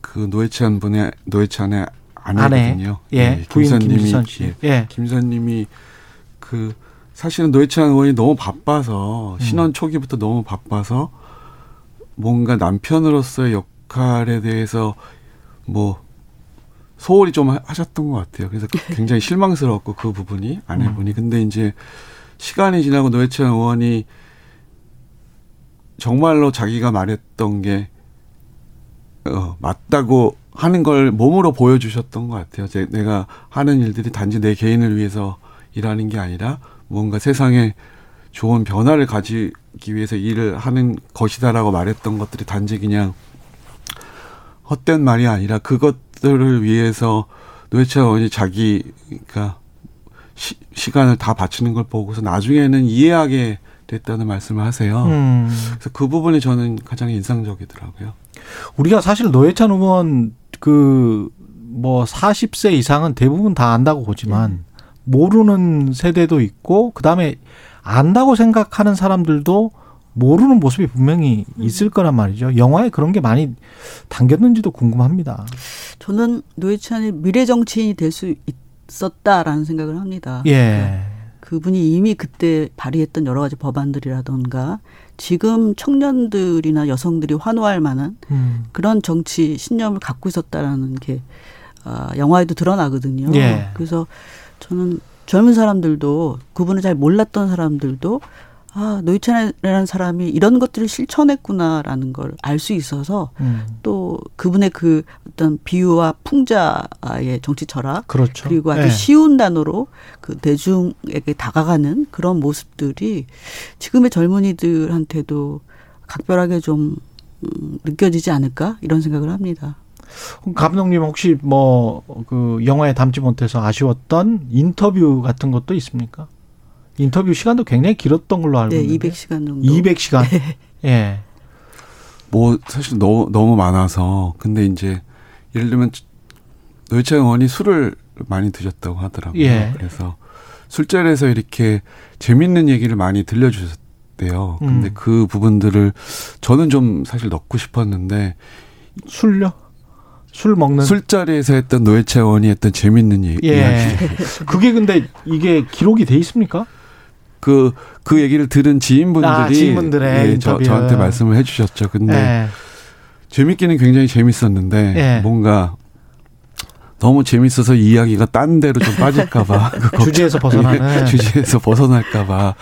그 노회찬 분의, 노회찬의 아내거든요. 아내. 예. 예. 김선님이 김선 씨. 예. 예. 김선님이 그 사실은 노회찬 의원이 너무 바빠서 음. 신혼 초기부터 너무 바빠서 뭔가 남편으로서의 역할에 대해서 뭐 소홀히 좀 하셨던 것 같아요. 그래서 굉장히 실망스러웠고 그 부분이 아내분이. 음. 근데 이제 시간이 지나고 노회찬 의원이 정말로 자기가 말했던 게 어, 맞다고 하는 걸 몸으로 보여주셨던 것 같아요. 제, 내가 하는 일들이 단지 내 개인을 위해서 일하는 게 아니라 뭔가 세상에 좋은 변화를 가지기 위해서 일을 하는 것이다라고 말했던 것들이 단지 그냥 헛된 말이 아니라 그것들을 위해서 노회찬 의원이 자기가 시, 시간을 다 바치는 걸 보고서 나중에는 이해하게 됐다는 말씀을 하세요. 음. 그래서 그 부분이 저는 가장 인상적이더라고요. 우리가 사실 노회찬 의원 그 뭐 40세 이상은 대부분 다 안다고 보지만 네. 모르는 세대도 있고 그다음에 안다고 생각하는 사람들도 모르는 모습이 분명히 음. 있을 거란 말이죠. 영화에 그런 게 많이 담겼는지도 궁금합니다. 저는 노회찬이 미래 정치인이 될 수 있었다라는 생각을 합니다. 예. 그러니까 그분이 이미 그때 발의했던 여러 가지 법안들이라던가 지금 청년들이나 여성들이 환호할 만한 음. 그런 정치 신념을 갖고 있었다라는 게 아, 영화에도 드러나거든요. 예. 그래서 저는 젊은 사람들도 그분을 잘 몰랐던 사람들도 아, 노회찬이라는 사람이 이런 것들을 실천했구나라는 걸 알 수 있어서 음. 또 그분의 그 어떤 비유와 풍자의 정치 철학 그렇죠. 그리고 아주 네. 쉬운 단어로 그 대중에게 다가가는 그런 모습들이 지금의 젊은이들한테도 각별하게 좀 음, 느껴지지 않을까 이런 생각을 합니다. 감독님 혹시 뭐 그 영화에 담지 못해서 아쉬웠던 인터뷰 같은 것도 있습니까? 인터뷰 시간도 굉장히 길었던 걸로 알고 네, 있는데. 200시간 정도. 200시간. 예. 뭐 사실 너무 너무 많아서 근데 이제 예를 들면 노회찬 의원이 술을 많이 드셨다고 하더라고요. 예. 그래서 술자리에서 이렇게 재밌는 얘기를 많이 들려주셨대요. 근데 음. 그 부분들을 저는 좀 사실 넣고 싶었는데 술요? 술 먹는 술자리에서 했던 노회찬 의원이 했던 재밌는 얘기. 예. 그게 근데 이게 기록이 돼 있습니까? 그, 그 얘기를 들은 지인분들이 아, 지인분들의 예, 저, 저한테 말씀을 해주셨죠. 근데 예. 재밌기는 굉장히 재밌었는데 예. 뭔가 너무 재밌어서 이야기가 딴 데로 좀 빠질까봐 그 주제에서 벗어나는 주제에서 벗어날까봐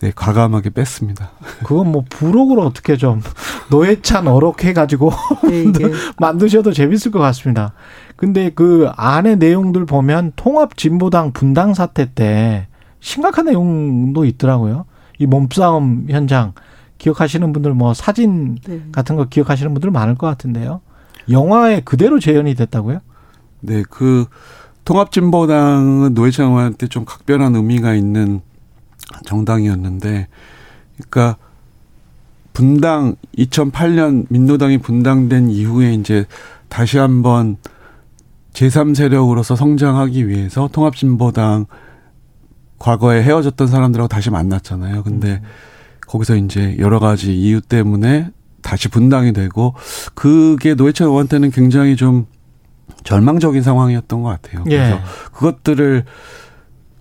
네, 과감하게 뺐습니다. 그건 뭐 부록으로 어떻게 좀 노회찬 어록해가지고 네, 만드셔도 재밌을 것 같습니다. 근데 그 안에 내용들 보면 통합 진보당 분당 사태 때 심각한 내용도 있더라고요. 이 몸싸움 현장 기억하시는 분들 뭐 사진 네. 같은 거 기억하시는 분들 많을 것 같은데요. 영화에 그대로 재현이 됐다고요? 네, 그 통합진보당은 노회찬 의원한테 좀 각별한 의미가 있는 정당이었는데, 그러니까 분당 2008년 민노당이 분당된 이후에 이제 다시 한번 제3세력으로서 성장하기 위해서 통합진보당 과거에 헤어졌던 사람들하고 다시 만났잖아요. 근데 음. 거기서 이제 여러 가지 이유 때문에 다시 분당이 되고 그게 노회찬 의원한테는 굉장히 좀 절망적인 상황이었던 것 같아요. 예. 그래서 예. 그것들을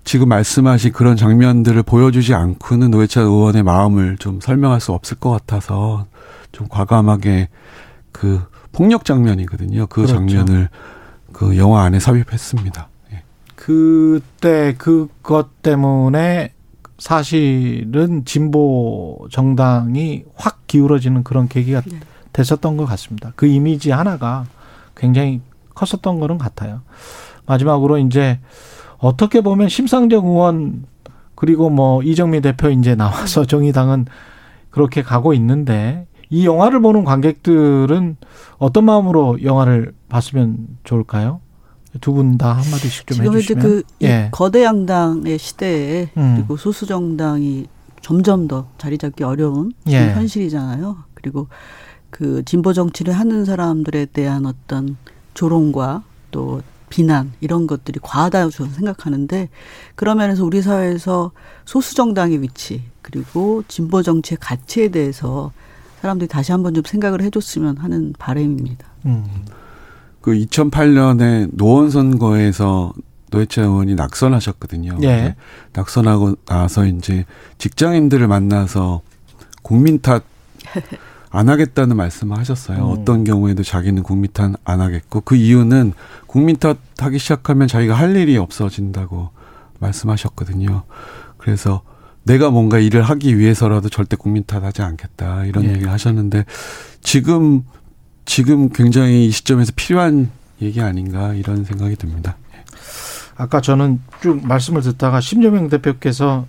지금 말씀하신 그런 장면들을 보여주지 않고는 노회찬 의원의 마음을 좀 설명할 수 없을 것 같아서 좀 과감하게 그 폭력 장면이거든요. 그 그렇죠. 장면을 그 영화 안에 삽입했습니다. 그때 그것 때문에 사실은 진보 정당이 확 기울어지는 그런 계기가 네. 됐었던 것 같습니다. 그 이미지 하나가 굉장히 컸었던 거는 같아요. 마지막으로 이제 어떻게 보면 심상정 의원 그리고 뭐 이정미 대표 이제 나와서 정의당은 그렇게 가고 있는데 이 영화를 보는 관객들은 어떤 마음으로 영화를 봤으면 좋을까요? 두 분 다 한마디씩 좀 지금 해주시면. 그 예. 거대 양당의 시대에 음. 그리고 소수 정당이 점점 더 자리 잡기 어려운 예. 현실이잖아요. 그리고 그 진보 정치를 하는 사람들에 대한 어떤 조롱과 또 비난 이런 것들이 과하다고 저는 생각하는데 그런 면에서 우리 사회에서 소수 정당의 위치 그리고 진보 정치의 가치에 대해서 사람들이 다시 한번 좀 생각을 해줬으면 하는 바람입니다. 음. 그 2008년에 노원 선거에서 노회찬 의원이 낙선하셨거든요. 예. 낙선하고 나서 이제 직장인들을 만나서 국민 탓 안 하겠다는 말씀을 하셨어요. 음. 어떤 경우에도 자기는 국민 탓 안 하겠고 그 이유는 국민 탓 하기 시작하면 자기가 할 일이 없어진다고 말씀하셨거든요. 그래서 내가 뭔가 일을 하기 위해서라도 절대 국민 탓하지 않겠다 이런 예. 얘기를 하셨는데 지금 지금 굉장히 이 시점에서 필요한 얘기 아닌가 이런 생각이 듭니다. 아까 저는 쭉 말씀을 듣다가 심재명 대표께서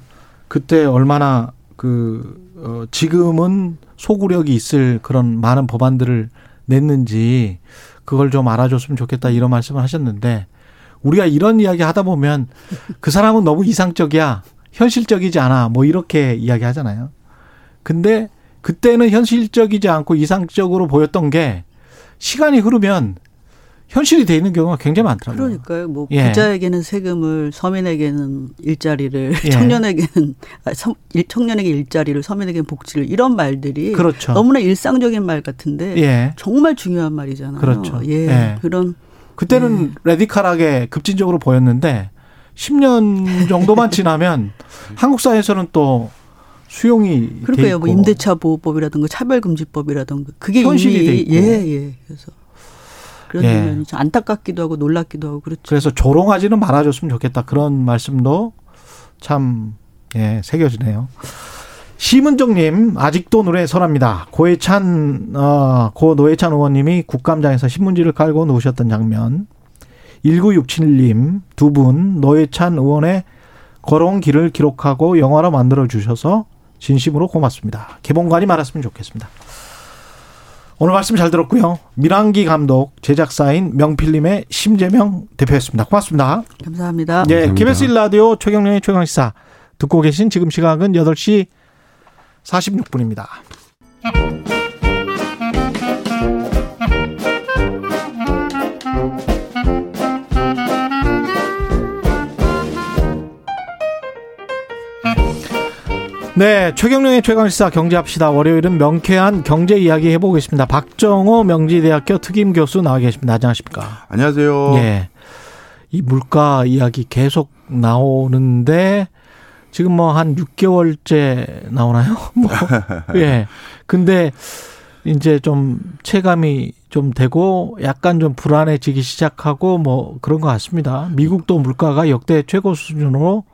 그때 얼마나 그 어, 지금은 소구력이 있을 그런 많은 법안들을 냈는지 그걸 좀 알아줬으면 좋겠다 이런 말씀을 하셨는데 우리가 이런 이야기 하다 보면 그 사람은 너무 이상적이야 현실적이지 않아 뭐 이렇게 이야기 하잖아요. 근데 그때는 현실적이지 않고 이상적으로 보였던 게 시간이 흐르면 현실이 돼 있는 경우가 굉장히 많더라고요. 그러니까요. 뭐 예. 부자에게는 세금을, 서민에게는 일자리를, 예. 청년에게는 아, 청년에게 일자리를, 서민에게는 복지를 이런 말들이 그렇죠. 너무나 일상적인 말 같은데 예. 정말 중요한 말이잖아요. 그렇죠. 예. 예. 그런 그때는 예. 레디칼하게 급진적으로 보였는데 10년 정도만 지나면 한국 사회에서는 또 수용이 그러니까요. 뭐 임대차 보호법이라든가 차별금지법이라든가 그게 현실이 돼 있고. 예, 예. 그래서 그런 예. 면이 좀 안타깝기도 하고 놀랍기도 하고 그렇죠. 그래서 조롱하지는 말아줬으면 좋겠다 그런 말씀도 참 예, 새겨지네요. 심은정님 아직도 노래 설합니다. 고해찬 어, 고 노해찬 의원님이 국감장에서 신문지를 깔고 놓으셨던 장면. 1967님 두 분 노해찬 의원의 걸어온 길을 기록하고 영화로 만들어 주셔서 진심으로 고맙습니다. 개봉관이 많았으면 좋겠습니다. 오늘 말씀 잘 들었고요. 미랑기 감독, 제작사인 명필님의 심재명 대표였습니다. 고맙습니다. 감사합니다. 네, KBS 1라디오 최경련의 최강시사 듣고 계신 지금 시각은 8시 46분입니다. 네, 최경령의 최강시사 경제합시다. 월요일은 명쾌한 경제 이야기 해보겠습니다. 박정호 명지대학교 특임 교수 나와 계십니다. 안녕하십니까? 안녕하세요. 예. 이 물가 이야기 계속 나오는데 지금 뭐 한 6개월째 나오나요? 뭐. 예. 근데 이제 좀 체감이 좀 되고 약간 좀 불안해지기 시작하고 뭐 그런 것 같습니다. 미국도 물가가 역대 최고 수준으로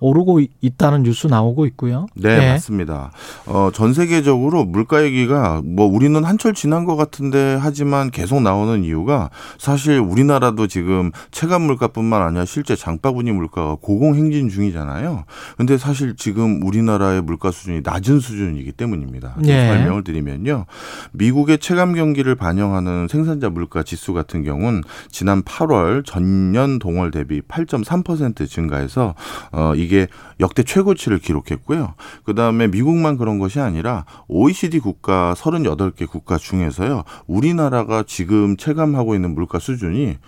오르고 있다는 뉴스 나오고 있고요. 네, 네. 맞습니다. 어, 전 세계적으로 물가 얘기가 뭐 우리는 한철 지난 것 같은데 하지만 계속 나오는 이유가 사실 우리나라도 지금 체감 물가뿐만 아니라 실제 장바구니 물가가 고공행진 중이잖아요. 근데 사실 지금 우리나라의 물가 수준이 낮은 수준이기 때문입니다. 네. 설명을 드리면요. 미국의 체감 경기를 반영하는 생산자 물가 지수 같은 경우는 지난 8월 전년 동월 대비 8.3% 증가해서 어, 이 이게 역대 최고치를 기록했고요. 그 다음에 미국만 그런 것이 아니라 OECD 국가 38개 국가 중에서요. 우리나라가 지금 체감하고 있는 물가 수준이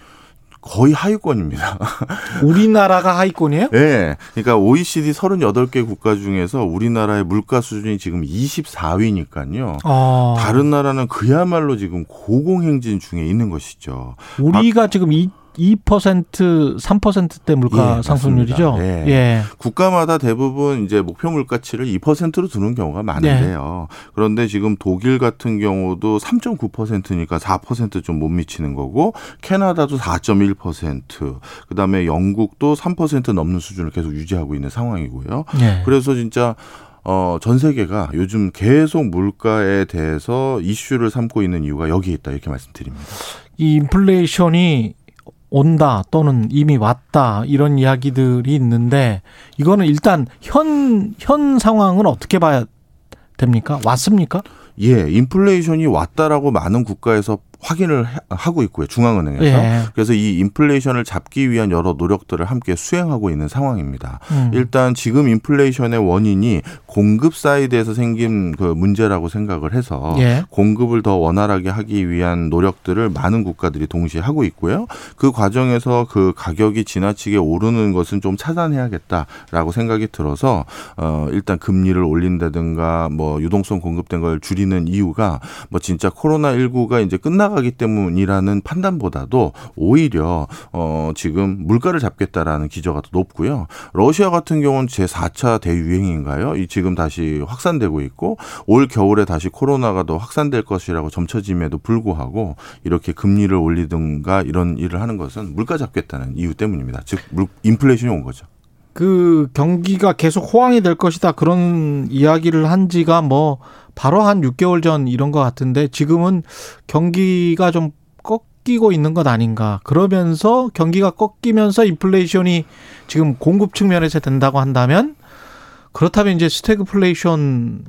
거의 하위권입니다. 우리나라가 하위권이에요? 네. 그러니까 OECD 38개 국가 중에서 우리나라의 물가 수준이 지금 24위니까요. 아. 다른 나라는 그야말로 지금 고공행진 중에 있는 것이죠. 우리가 아, 지금 이 2% 3%대 물가 예, 상승률이죠. 예. 예. 국가마다 대부분 이제 목표 물가치를 2%로 두는 경우가 많은데요. 예. 그런데 지금 독일 같은 경우도 3.9%니까 4%좀 못 미치는 거고 캐나다도 4.1%, 그다음에 영국도 3% 넘는 수준을 계속 유지하고 있는 상황이고요. 예. 그래서 진짜 어, 전 세계가 요즘 계속 물가에 대해서 이슈를 삼고 있는 이유가 여기에 있다 이렇게 말씀드립니다. 이 인플레이션이 온다 또는 이미 왔다 이런 이야기들이 있는데 이거는 일단 현현 상황은 어떻게 봐야 됩니까? 왔습니까? 예, 인플레이션이 왔다라고 많은 국가에서 확인을 하고 있고요. 중앙은행에서. 예. 그래서 이 인플레이션을 잡기 위한 여러 노력들을 함께 수행하고 있는 상황입니다. 음. 일단 지금 인플레이션의 원인이 공급 사이드에서 생긴 그 문제라고 생각을 해서 예. 공급을 더 원활하게 하기 위한 노력들을 많은 국가들이 동시에 하고 있고요. 그 과정에서 그 가격이 지나치게 오르는 것은 좀 차단해야겠다라고 생각이 들어서 어 일단 금리를 올린다든가 뭐 유동성 공급된 걸 줄이는 이유가 뭐 진짜 코로나 19가 이제 끝나 올라가기 때문이라는 판단보다도 오히려 어 지금 물가를 잡겠다라는 기저가 더 높고요. 러시아 같은 경우는 제 4차 대유행인가요? 이 지금 다시 확산되고 있고 올 겨울에 다시 코로나가 더 확산될 것이라고 점쳐짐에도 불구하고 이렇게 금리를 올리든가 이런 일을 하는 것은 물가 잡겠다는 이유 때문입니다. 즉 인플레이션이 온 거죠. 그 경기가 계속 호황이 될 것이다 그런 이야기를 한 지가 뭐 바로 한 6개월 전 이런 것 같은데 지금은 경기가 좀 꺾이고 있는 것 아닌가. 그러면서 경기가 꺾이면서 인플레이션이 지금 공급 측면에서 된다고 한다면 그렇다면 이제 스태그플레이션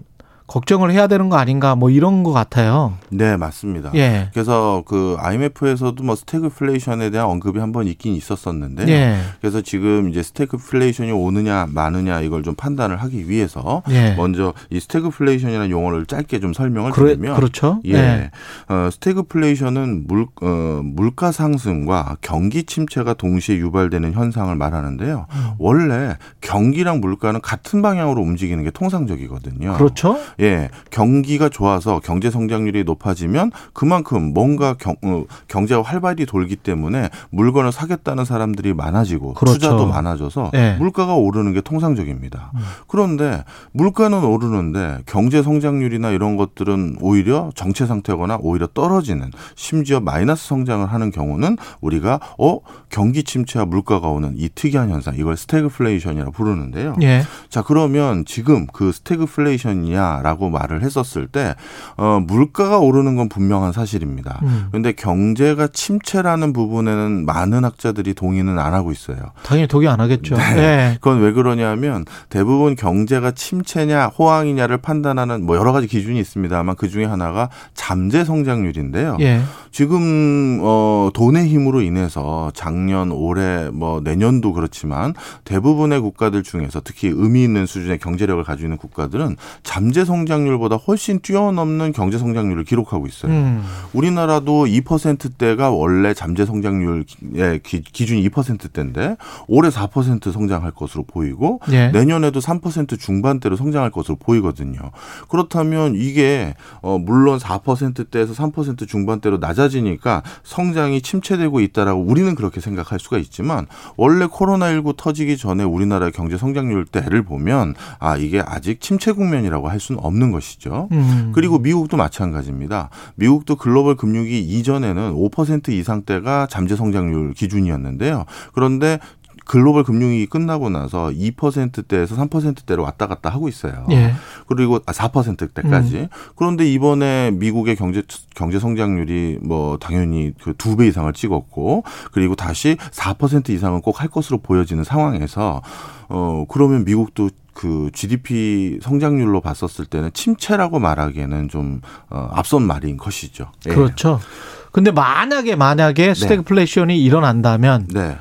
걱정을 해야 되는 거 아닌가 뭐 이런 것 같아요. 네, 맞습니다. 예. 그래서 그 IMF에서도 뭐 스태그플레이션에 대한 언급이 한 번 있긴 있었었는데 예. 그래서 지금 이제 스태그플레이션이 오느냐 마느냐 이걸 좀 판단을 하기 위해서 예. 먼저 이 스태그플레이션이라는 용어를 짧게 좀 설명을 그래, 드리면 그렇죠. 예. 예. 어, 스태그플레이션은 물 어, 물가 상승과 경기 침체가 동시에 유발되는 현상을 말하는데요. 음. 원래 경기랑 물가는 같은 방향으로 움직이는 게 통상적이거든요. 그렇죠. 예, 경기가 좋아서 경제 성장률이 높아지면 그만큼 뭔가 경, 어, 경제가 활발히 돌기 때문에 물건을 사겠다는 사람들이 많아지고 그렇죠. 투자도 많아져서 예. 물가가 오르는 게 통상적입니다. 음. 그런데 물가는 오르는데 경제 성장률이나 이런 것들은 오히려 정체 상태거나 오히려 떨어지는 심지어 마이너스 성장을 하는 경우는 우리가 어 경기 침체와 물가가 오는 이 특이한 현상 이걸 스태그플레이션이라고 부르는데요. 예. 자 그러면 지금 그 스태그플레이션이냐 라고 말을 했었을 때 어, 물가가 오르는 건 분명한 사실입니다. 음. 그런데 경제가 침체라는 부분에는 많은 학자들이 동의는 안 하고 있어요. 당연히 동의 안 하겠죠. 네. 네. 그건 왜 그러냐면 대부분 경제가 침체냐 호황이냐를 판단하는 뭐 여러 가지 기준이 있습니다만 그 중에 하나가 잠재 성장률인데요. 예. 지금 어 돈의 힘으로 인해서 작년 올해 뭐 내년도 그렇지만 대부분의 국가들 중에서 특히 의미 있는 수준의 경제력을 가지고 있는 국가들은 잠재 성 장률보다 훨씬 뛰어넘는 경제 성장률을 기록하고 있어요. 음. 우리나라도 2%대가 원래 잠재 성장률의 기준이 2%대인데 올해 4% 성장할 것으로 보이고 예. 내년에도 3% 중반대로 성장할 것으로 보이거든요. 그렇다면 이게 어 물론 4%대에서 3% 중반대로 낮아지니까 성장이 침체되고 있다라고 우리는 그렇게 생각할 수가 있지만 원래 코로나19 터지기 전에 우리나라의 경제 성장률 때를 보면 아 이게 아직 침체 국면이라고 할 수는 없는 것이죠. 음. 그리고 미국도 마찬가지입니다. 미국도 글로벌 금융위 이전에는 5% 이상대가 잠재 성장률 기준이었는데요. 그런데 글로벌 금융위기 끝나고 나서 2%대에서 3%대로 왔다 갔다 하고 있어요. 예. 그리고 4%대까지. 음. 그런데 이번에 미국의 경제 경제 성장률이 뭐 당연히 그 두 배 이상을 찍었고 그리고 다시 4% 이상은 꼭 할 것으로 보여지는 상황에서 어 그러면 미국도 그 GDP 성장률로 봤었을 때는 침체라고 말하기에는 좀 어, 앞선 말인 것이죠. 예. 그렇죠. 근데 만약에 만약에 네. 스태그플레이션이 일어난다면 네.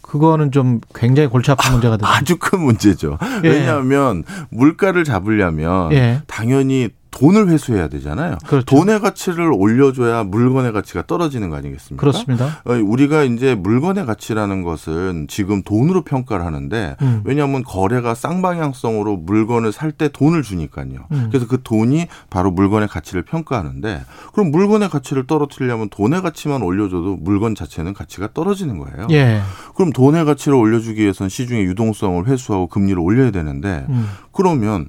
그거는 좀 굉장히 골치 아픈 문제가 되죠. 아주 큰 문제죠. 예. 왜냐하면 물가를 잡으려면 예. 당연히 돈을 회수해야 되잖아요. 그렇죠. 돈의 가치를 올려줘야 물건의 가치가 떨어지는 거 아니겠습니까? 그렇습니다. 어, 우리가 이제 물건의 가치라는 것은 지금 돈으로 평가를 하는데 음. 왜냐하면 거래가 쌍방향성으로 물건을 살 때 돈을 주니까요. 음. 그래서 그 돈이 바로 물건의 가치를 평가하는데 그럼 물건의 가치를 떨어뜨리려면 돈의 가치만 올려줘도 물건 자체는 가치가 떨어지는 거예요. 예. 그럼 돈의 가치를 올려주기 위해서는 시중의 유동성을 회수하고 금리를 올려야 되는데 음. 그러면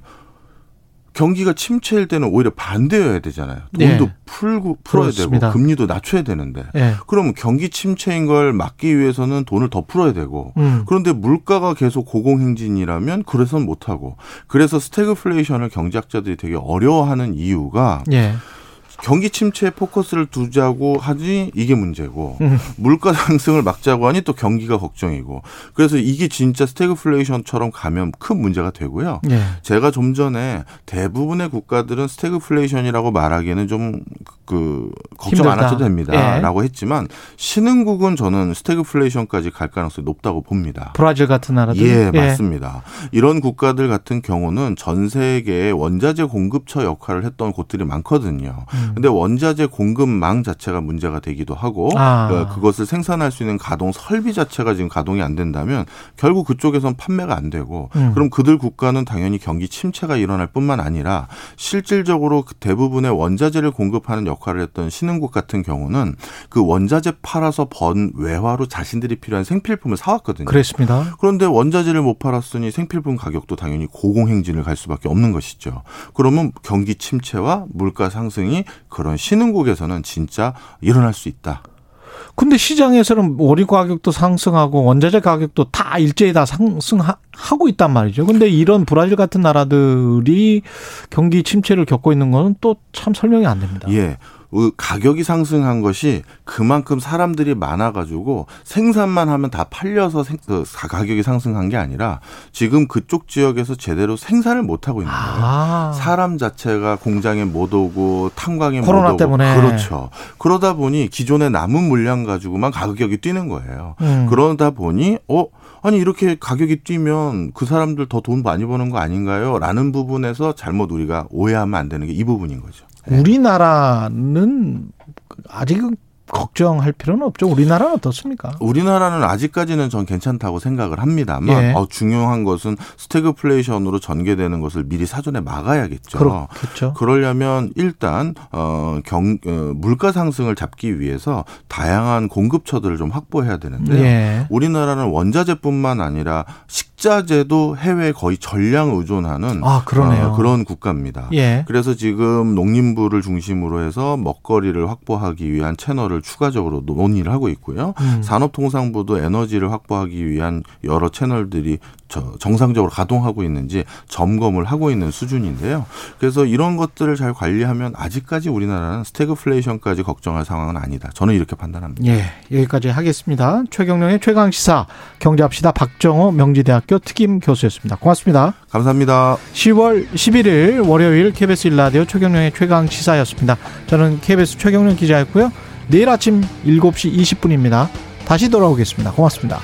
경기가 침체일 때는 오히려 반대여야 되잖아요. 돈도 네. 풀고 풀어야 그렇습니다. 되고 금리도 낮춰야 되는데 네. 그러면 경기 침체인 걸 막기 위해서는 돈을 더 풀어야 되고 음. 그런데 물가가 계속 고공행진이라면 그래서는 못 하고 그래서 스태그플레이션을 경제학자들이 되게 어려워하는 이유가 네. 경기 침체에 포커스를 두자고 하니 이게 문제고 음. 물가 상승을 막자고 하니 또 경기가 걱정이고 그래서 이게 진짜 스태그플레이션처럼 가면 큰 문제가 되고요. 네. 제가 좀 전에 대부분의 국가들은 스태그플레이션이라고 말하기에는 좀 그 걱정 힘들다. 안 하셔도 됩니다라고 네. 했지만 신흥국은 저는 스태그플레이션까지 갈 가능성이 높다고 봅니다. 브라질 같은 나라들 예, 예. 맞습니다. 이런 국가들 같은 경우는 전 세계에 원자재 공급처 역할을 했던 곳들이 많거든요. 음. 근데 원자재 공급망 자체가 문제가 되기도 하고 아. 어, 그것을 생산할 수 있는 가동 설비 자체가 지금 가동이 안 된다면 결국 그쪽에선 판매가 안 되고 음. 그럼 그들 국가는 당연히 경기 침체가 일어날 뿐만 아니라 실질적으로 그 대부분의 원자재를 공급하는 역할을 했던 신흥국 같은 경우는 그 원자재 팔아서 번 외화로 자신들이 필요한 생필품을 사왔거든요. 그렇습니다. 그런데 원자재를 못 팔았으니 생필품 가격도 당연히 고공행진을 갈 수밖에 없는 것이죠. 그러면 경기 침체와 물가 상승이 그런 신흥국에서는 진짜 일어날 수 있다. 근데 시장에서는 원유 가격도 상승하고 원자재 가격도 다 일제히 다 상승하고 있단 말이죠. 근데 이런 브라질 같은 나라들이 경기 침체를 겪고 있는 거는 또 참 설명이 안 됩니다. 예. 그 가격이 상승한 것이 그만큼 사람들이 많아가지고 생산만 하면 다 팔려서 생, 그 가격이 상승한 게 아니라 지금 그쪽 지역에서 제대로 생산을 못 하고 있는 거예요. 아. 사람 자체가 공장에 못 오고 탄광에 못 오고 때문에. 그렇죠. 그러다 보니 기존에 남은 물량 가지고만 가격이 뛰는 거예요. 음. 그러다 보니 어 아니 이렇게 가격이 뛰면 그 사람들 더 돈 많이 버는 거 아닌가요? 라는 부분에서 잘못 우리가 오해하면 안 되는 게 이 부분인 거죠. 네. 우리나라는 아직은 걱정할 필요는 없죠. 우리나라는 어떻습니까? 우리나라는 아직까지는 전 괜찮다고 생각을 합니다만 예. 어, 중요한 것은 스태그플레이션으로 전개되는 것을 미리 사전에 막아야겠죠. 그렇겠죠. 그러려면 일단 어, 경, 어, 물가 상승을 잡기 위해서 다양한 공급처들을 좀 확보해야 되는데요. 예. 우리나라는 원자재뿐만 아니라 식자재도 해외에 거의 전량 의존하는 아, 어, 그런 국가입니다. 예. 그래서 지금 농림부를 중심으로 해서 먹거리를 확보하기 위한 채널을 추가적으로 논의를 하고 있고요. 음. 산업통상부도 에너지를 확보하기 위한 여러 채널들이 정상적으로 가동하고 있는지 점검을 하고 있는 수준인데요. 그래서 이런 것들을 잘 관리하면 아직까지 우리나라는 스태그플레이션까지 걱정할 상황은 아니다. 저는 이렇게 판단합니다. 예, 여기까지 하겠습니다. 최경령의 최강 시사 경제합시다 박정호 명지대학교 특임 교수였습니다. 고맙습니다. 감사합니다. 10월 11일 월요일 KBS 일라디오 최경령의 최강 시사였습니다. 저는 KBS 최경령 기자였고요. 내일 아침 7시 20분입니다. 다시 돌아오겠습니다. 고맙습니다.